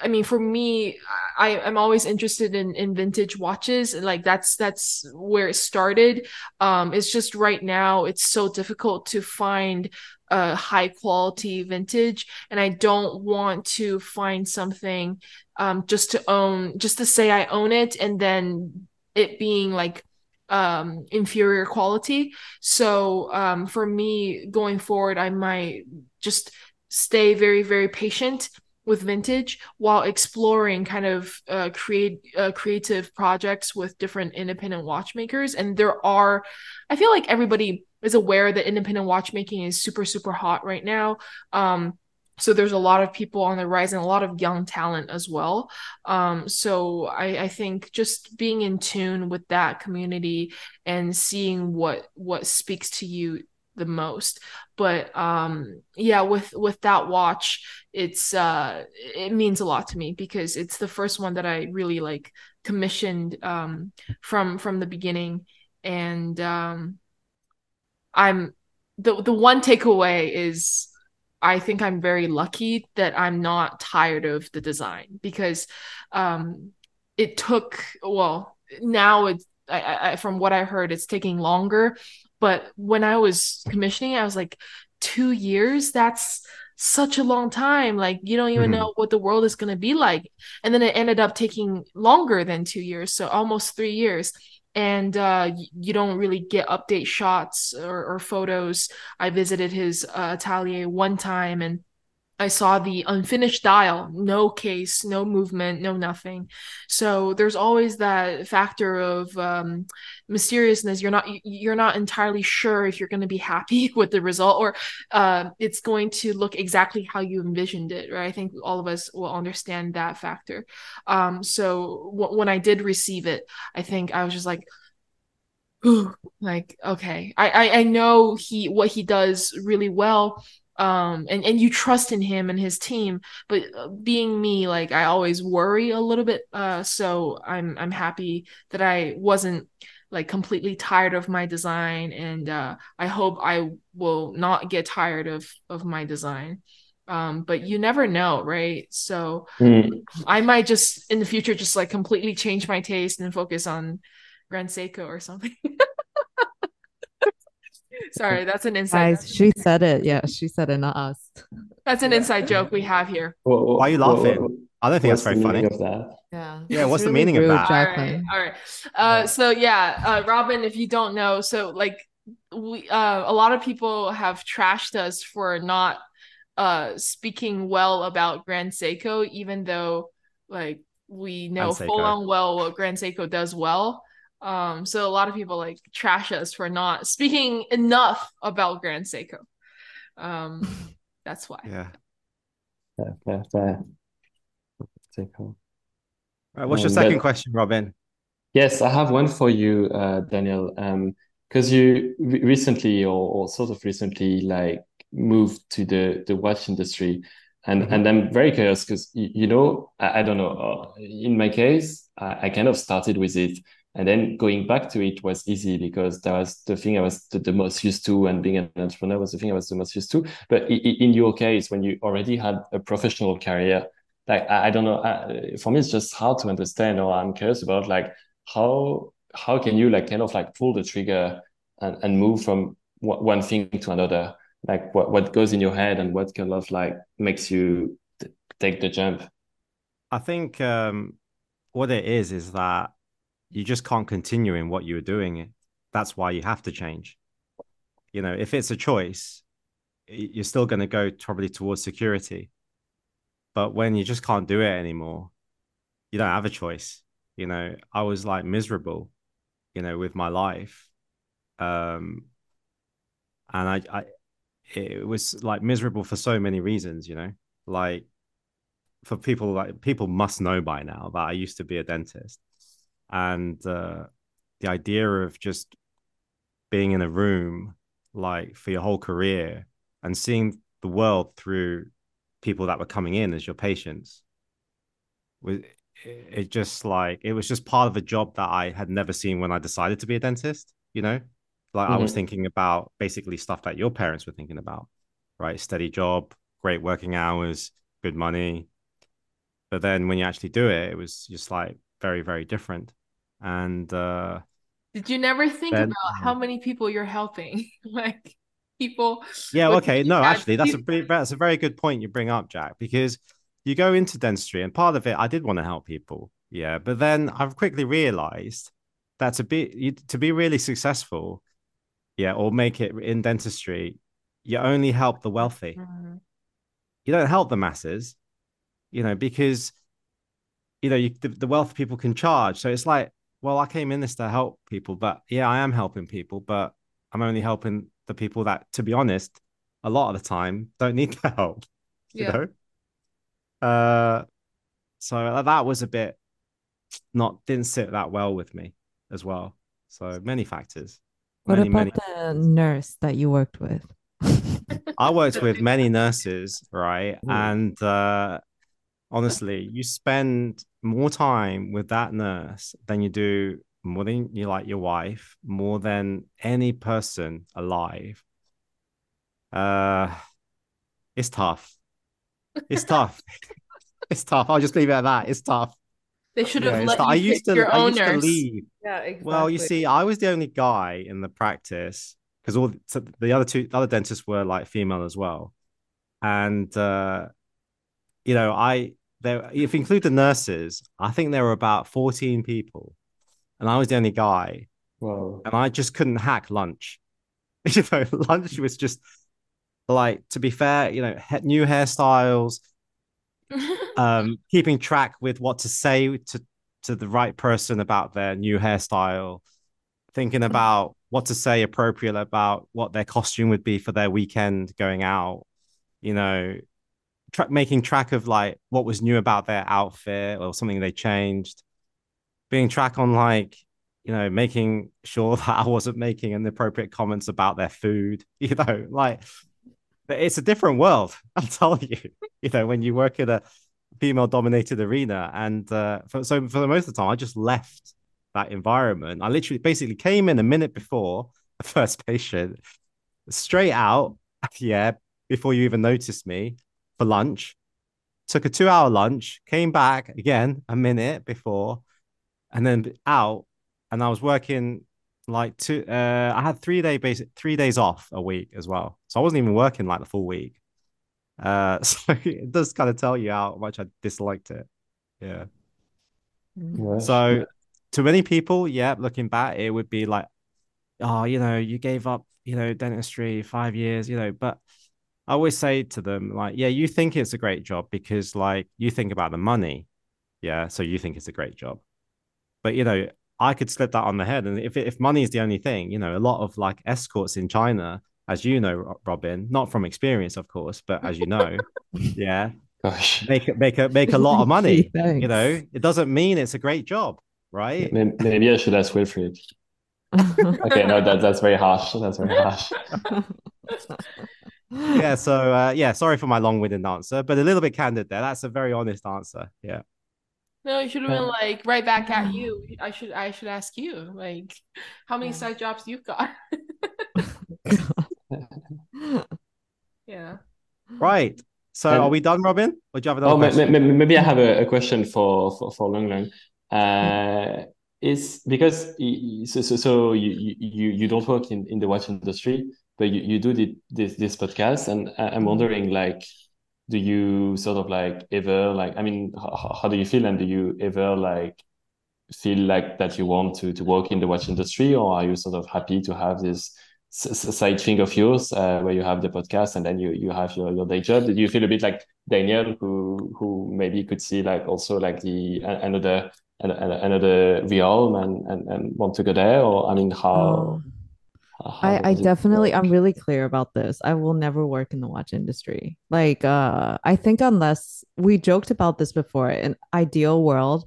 I mean, for me, I I'm always interested in in vintage watches. Like that's that's where it started. Um, it's just right now it's so difficult to find a high quality vintage, and I don't want to find something um just to own, just to say I own it, and then it being like um inferior quality. So um for me going forward, I might just stay very very patient with vintage while exploring kind of uh, create uh, creative projects with different independent watchmakers and there are i feel like everybody is aware that independent watchmaking is super super hot right now um, so there's a lot of people on the rise and a lot of young talent as well. Um, so I, I think just being in tune with that community and seeing what what speaks to you the most. But um yeah with with that watch it's uh it means a lot to me because it's the first one that i really like commissioned um from from the beginning. And um i'm the the one takeaway is i think i'm very lucky that i'm not tired of the design because um it took well now it's I, I, from what I heard, it's taking longer but when I was commissioning, I was like, two years? That's such a long time. Like you don't even mm-hmm. know what the world is going to be like. And then it ended up taking longer than two years, so almost three years. And uh, you don't really get update shots or, or photos. I visited his uh, atelier one time, and I saw the unfinished dial, no case, no movement, no nothing. So there's always that factor of um, mysteriousness. You're not you're not entirely sure if you're going to be happy with the result or uh, it's going to look exactly how you envisioned it. Right? I think all of us will understand that factor. Um, so w- when I did receive it, I think I was just like. Ooh, like okay I, I i know he what he does really well um and and you trust in him and his team but uh, being me like i always worry a little bit uh so i'm i'm happy that i wasn't like completely tired of my design and uh i hope i will not get tired of of my design. Um but you never know right? So mm. i might just in the future just like completely change my taste and focus on grand seiko or something Sorry, that's an inside. Guys, she said it. Yeah, she said it, not us. That's an inside joke we have here. Why are you laughing? I don't think that's very funny. Of that? Yeah. Yeah. What's really the meaning of that? All right. All right. Uh, so yeah, uh, Robin, if you don't know, so like we, uh, a lot of people have trashed us for not uh speaking well about Grand Seiko, even though like we know full on well what Grand Seiko does well. Um, so a lot of people like trash us for not speaking enough about Grand Seiko. Um, that's why. Yeah. Yeah, fair, fair. Seiko. All right, what's your um, second but, question, Robin? Yes, I have one for you, uh, Daniel. Um, because you re- recently, or, or sort of recently, like moved to the the watch industry, and mm-hmm. and I'm very curious because you, you, know I, I don't know. Uh, in my case, I, I kind of started with it and then going back to it was easy because that was the thing I was the, the, most used to, and being an entrepreneur was the thing I was the most used to. But in your case, when you already had a professional career, like I, don't know, for me it's just hard to understand, or I'm curious about like how how can you like kind of like pull the trigger and, and move from one thing to another like what, what goes in your head and what kind of like makes you take the jump i think um what it is is that you just can't continue in what you were doing. That's why you have to change. You know, if it's a choice, you're still going to go probably towards security. But when you just can't do it anymore, you don't have a choice. You know, I was like miserable, you know, with my life. Um, and I, I, it was like miserable for so many reasons, you know, like for people like people must know by now that I used to be a dentist and uh, the idea of just being in a room like for your whole career and seeing the world through people that were coming in as your patients was it just like it was just part of a job that I had never seen when I decided to be a dentist, you know? Like mm-hmm. I was mm-hmm. thinking about basically stuff that your parents were thinking about, right? Steady job, great working hours, good money. But then when you actually do it, it was just like very, very different. And uh did you never think then, about how many people you're helping? like people Yeah, okay. No, actually that's a that's a very good point you bring up, Jack, because you go into dentistry, and part of it, I did want to help people. Yeah. But then I've quickly realized that to be to be really successful, yeah, or make it in dentistry, you only help the wealthy. Mm-hmm. You don't help the masses, you know, because you know you, the, the wealth people can charge. So it's like, well, I came in this to help people, but yeah, I am helping people, but I'm only helping the people that, to be honest, a lot of the time don't need the help. Yeah. You know, uh, so that was a bit not didn't sit that well with me as well. So many factors. What many, about many the factors. nurse that you worked with? I worked with many nurses, right? Ooh. And uh, honestly, you spend more time with that nurse than you do more than you like your wife, more than any person alive. Uh, it's tough. It's tough. it's tough. I'll just leave it at that. It's tough. They should have yeah, let I used to, your I used to leave. Yeah, exactly. Well, you see, I was the only guy in the practice because all so the other two, the other dentists were like female as well, and uh, you know, I there if you include the nurses, I think there were about fourteen people, and I was the only guy. Wow. And I just couldn't hack lunch. you know, lunch was just like to be fair, you know, new hairstyles, um, keeping track with what to say to to the right person about their new hairstyle, thinking about what to say appropriate about what their costume would be for their weekend going out, you know, tra- making track of like what was new about their outfit or something they changed, being track on like you know, making sure that I wasn't making inappropriate comments about their food, you know, like it's a different world. I'll tell you. You know, when you work in a female dominated arena, and uh, for, so for the most of the time, I just left that environment. I literally basically came in a minute before the first patient, straight out, yeah, before you even noticed me for lunch. Took a two hour lunch, came back again a minute before, and then out. And I was working like two uh i had three day basic three days off a week as well. So i wasn't even working like the full week. Uh so it does kind of tell you how much i disliked it. Yeah. So to many people yeah looking back it would be like oh you know you gave up you know dentistry five years you know but i always say to them like yeah you think it's a great job because like you think about the money yeah so you think it's a great job but you know I could slip that on the head. And if if money is the only thing, you know, a lot of like escorts in China, as you know, Robin, not from experience, of course, but as you know, yeah, Gosh. make make a make a lot of money. you know, it doesn't mean it's a great job, right? Maybe I should ask Wilfried. okay, no, that that's very harsh. That's very harsh. yeah. So uh, yeah, sorry for my long-winded answer, but a little bit candid there. That's a very honest answer. Yeah. No, it should have been like right back at you. I should I should ask you like how many side jobs you've got. yeah. Right. So um, are we done, Robin? Or do you have another? Oh, question? maybe I have a, a question for for for Long Long. Uh, is because so so, so you, you you don't work in, in the watch industry, but you, you do the, this this podcast, and I'm wondering like do you sort of like ever like i mean how, how do you feel and do you ever like feel like that you want to to work in the watch industry or are you sort of happy to have this side thing of yours uh, where you have the podcast and then you you have your, your day job? Do you feel a bit like daniel who who maybe could see like also like the another another realm and and, and want to go there? Or i mean how oh. I, I definitely work? I'm really clear about this. I will never work in the watch industry. Like uh I think unless we joked about this before, in ideal world,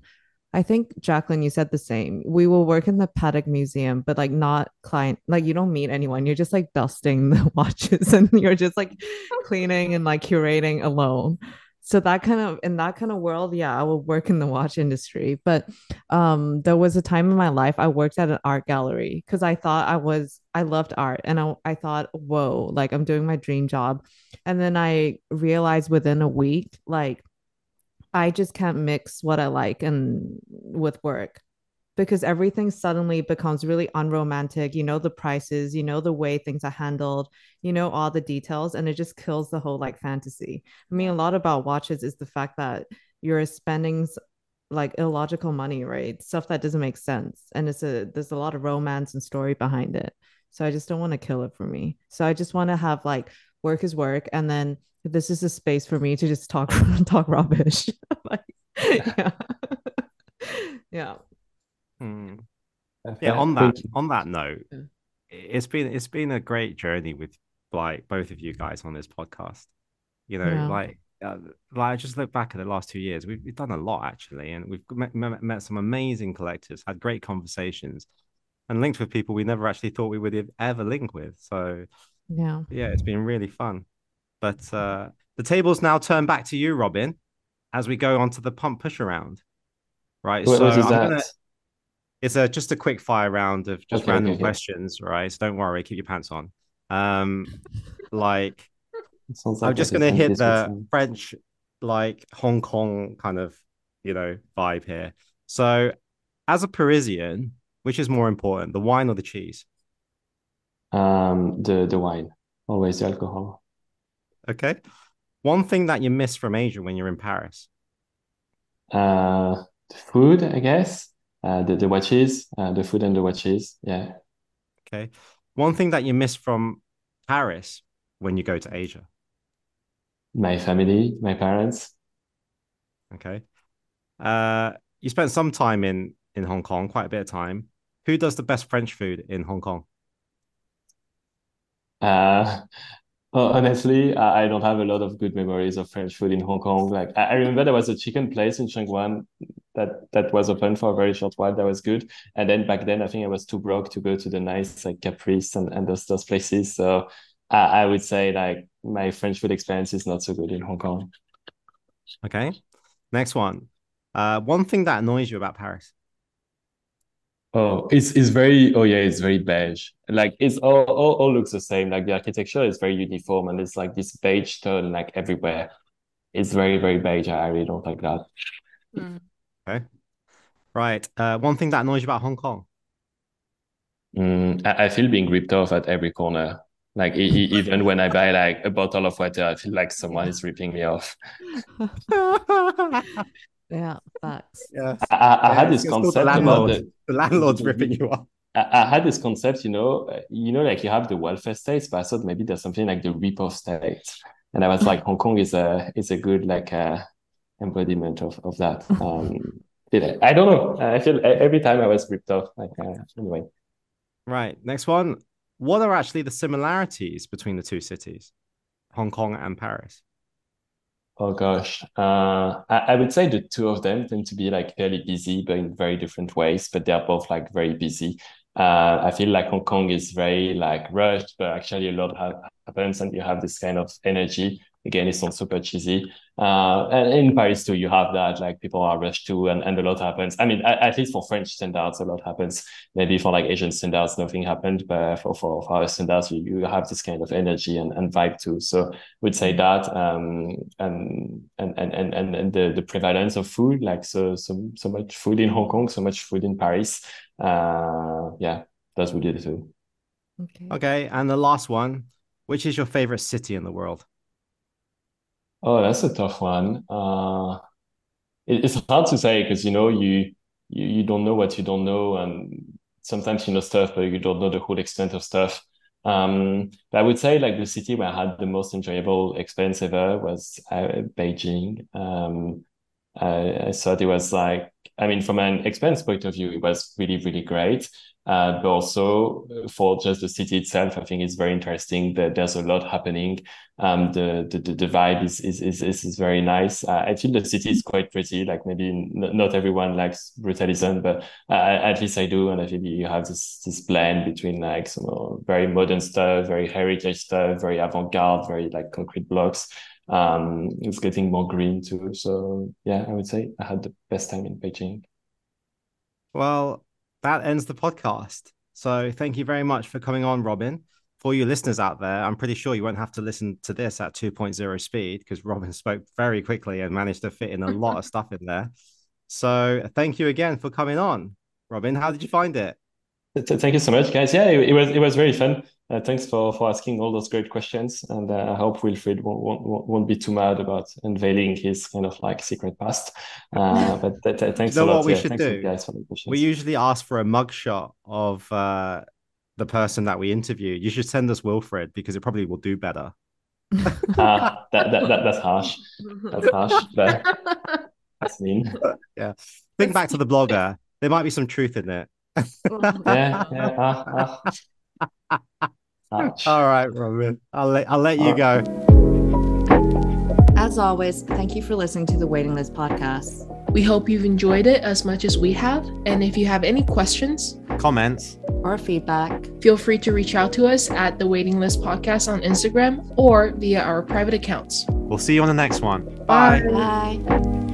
I think Jacqueline, you said the same. We will work in the Patek Museum, but like not client, like you don't meet anyone. You're just like dusting the watches and you're just like cleaning and like curating alone. So that kind of in that kind of world, yeah, I will work in the watch industry. But um there was a time in my life I worked at an art gallery because I thought I was I loved art and I, I thought, whoa, like I'm doing my dream job. And then I realized within a week, like I just can't mix what I like and with work because everything suddenly becomes really unromantic. You know the prices, you know the way things are handled, you know all the details, and it just kills the whole like fantasy. I mean, a lot about watches is the fact that you're spending like illogical money, right? Stuff that doesn't make sense, and it's a there's a lot of romance and story behind it. So I just don't want to kill it for me. So I just want to have like work is work, and then this is a space for me to just talk talk rubbish. like, yeah. Yeah. On that on that note, it's been it's been a great journey with like both of you guys on this podcast. You know, yeah. like uh, like I just look back at the last two years, we've, we've done a lot actually, and we've met, met, met some amazing collectors, had great conversations, and linked with people we never actually thought we would have ever link with. So yeah, yeah, it's been really fun. But uh, the tables now turn back to you, Robin, as we go on to the pump push around. Right. What, so what is I'm that? Gonna, it's a just a quick fire round of just okay, random okay, questions, okay. right? So don't worry, keep your pants on. Um, like, like I'm just gonna hit the French, like Hong Kong kind of, you know, vibe here. So, as a Parisian, which is more important, the wine or the cheese? Um, the the wine, always the alcohol. Okay. One thing that you miss from Asia when you're in Paris? Uh, food, I guess. Uh, the, the watches, uh, the food and the watches. Yeah. Okay. One thing that you miss from Paris when you go to Asia? My family, my parents. Okay. Uh, you spent some time in in Hong Kong, quite a bit of time. Who does the best French food in Hong Kong? Uh, well, honestly, I don't have a lot of good memories of French food in Hong Kong. Like I remember there was a chicken place in Sheung Wan that that was open for a very short while. That was good. And then back then, I think I was too broke to go to the nice like Caprice and, and those those places. So I, I would say like my French food experience is not so good in Hong Kong. Okay, next one. Uh, one thing that annoys you about Paris. Oh, it's it's very oh yeah, it's very beige. Like it's all, all all looks the same. Like the architecture is very uniform and it's like this beige tone like everywhere. It's very, very beige. I really don't like that. Mm. Okay. Right. Uh one thing that annoys you about Hong Kong. Mm, I, I feel being ripped off at every corner. Like e even when I buy like a bottle of water, I feel like someone is ripping me off. Yeah, facts. Yeah, I, I, I had this concept the landlord. The, the, landlord's ripping you off. I, I, had this concept, you know, uh, you know, like you have the welfare states, but I thought maybe there's something like the rip-off states, and I was like, Hong Kong is a is a good like uh, embodiment of of that. Um, I don't know. I feel every time I was ripped off. Like uh, anyway. Right. Next one. What are actually the similarities between the two cities, Hong Kong and Paris? Oh gosh, uh, I, I would say the two of them tend to be like fairly busy, but in very different ways. But they're both like very busy. Uh, I feel like Hong Kong is very like rushed, but actually a lot ha- happens, and you have this kind of energy again, it's not super cheesy. Uh, and in Paris too, you have that like people are rushed too, and, and a lot happens. I mean, at, at, least for French standards, a lot happens. Maybe for like Asian standards, nothing happened, but for for, for our standards, you, you have this kind of energy and, and vibe too. So we'd say that, um, and and and and and the the prevalence of food, like so so so much food in Hong Kong, so much food in Paris. Uh, yeah, that's what it too. Okay. Okay, and the last one, which is your favorite city in the world? Oh, that's a tough one. Uh, it, it's hard to say because you know you, you you don't know what you don't know, and sometimes you know stuff, but you don't know the whole extent of stuff. Um, but I would say like the city where I had the most enjoyable experience ever was uh, Beijing. Um, I, I thought it was like, I mean, from an experience point of view, it was really, really great. Uh, but also for just the city itself, I think it's very interesting that there's a lot happening. Um, the, the the vibe is is is is very nice. Uh, I feel the city is quite pretty. Like maybe not everyone likes brutalism, but uh, at least I do. And I think you have this this blend between like some very modern stuff, very heritage stuff, very avant garde, very like concrete blocks. Um, it's getting more green too. So yeah, I would say I had the best time in Beijing. Well, that ends the podcast. So thank you very much for coming on, Robin. For you listeners out there, I'm pretty sure you won't have to listen to this at 2.0 speed because Robin spoke very quickly and managed to fit in a lot of stuff in there. So thank you again for coming on. Robin, how did you find it? Thank you so much, guys. Yeah, it, it was it was very fun. Uh, thanks for, for asking all those great questions. And uh, I hope Wilfried won't, won't, won't be too mad about unveiling his kind of like secret past. Uh, but th- th- thanks you know a lot. what we yeah, should do? guys for the questions. We usually ask for a mugshot of uh, the person that we interview. You should send us Wilfried because it probably will do better. ah, that, that, that, that's harsh. That's harsh. But that's mean. yeah. Think back to the blogger. There might be some truth in it. yeah, yeah. Ah, ah. All right, Robin. I'll let I'll let you go. As always, thank you for listening to the Waiting List podcast. We hope you've enjoyed it as much as we have. And if you have any questions, comments, or feedback, feel free to reach out to us at the Waiting List Podcast on Instagram or via our private accounts. We'll see you on the next one. Bye. Bye.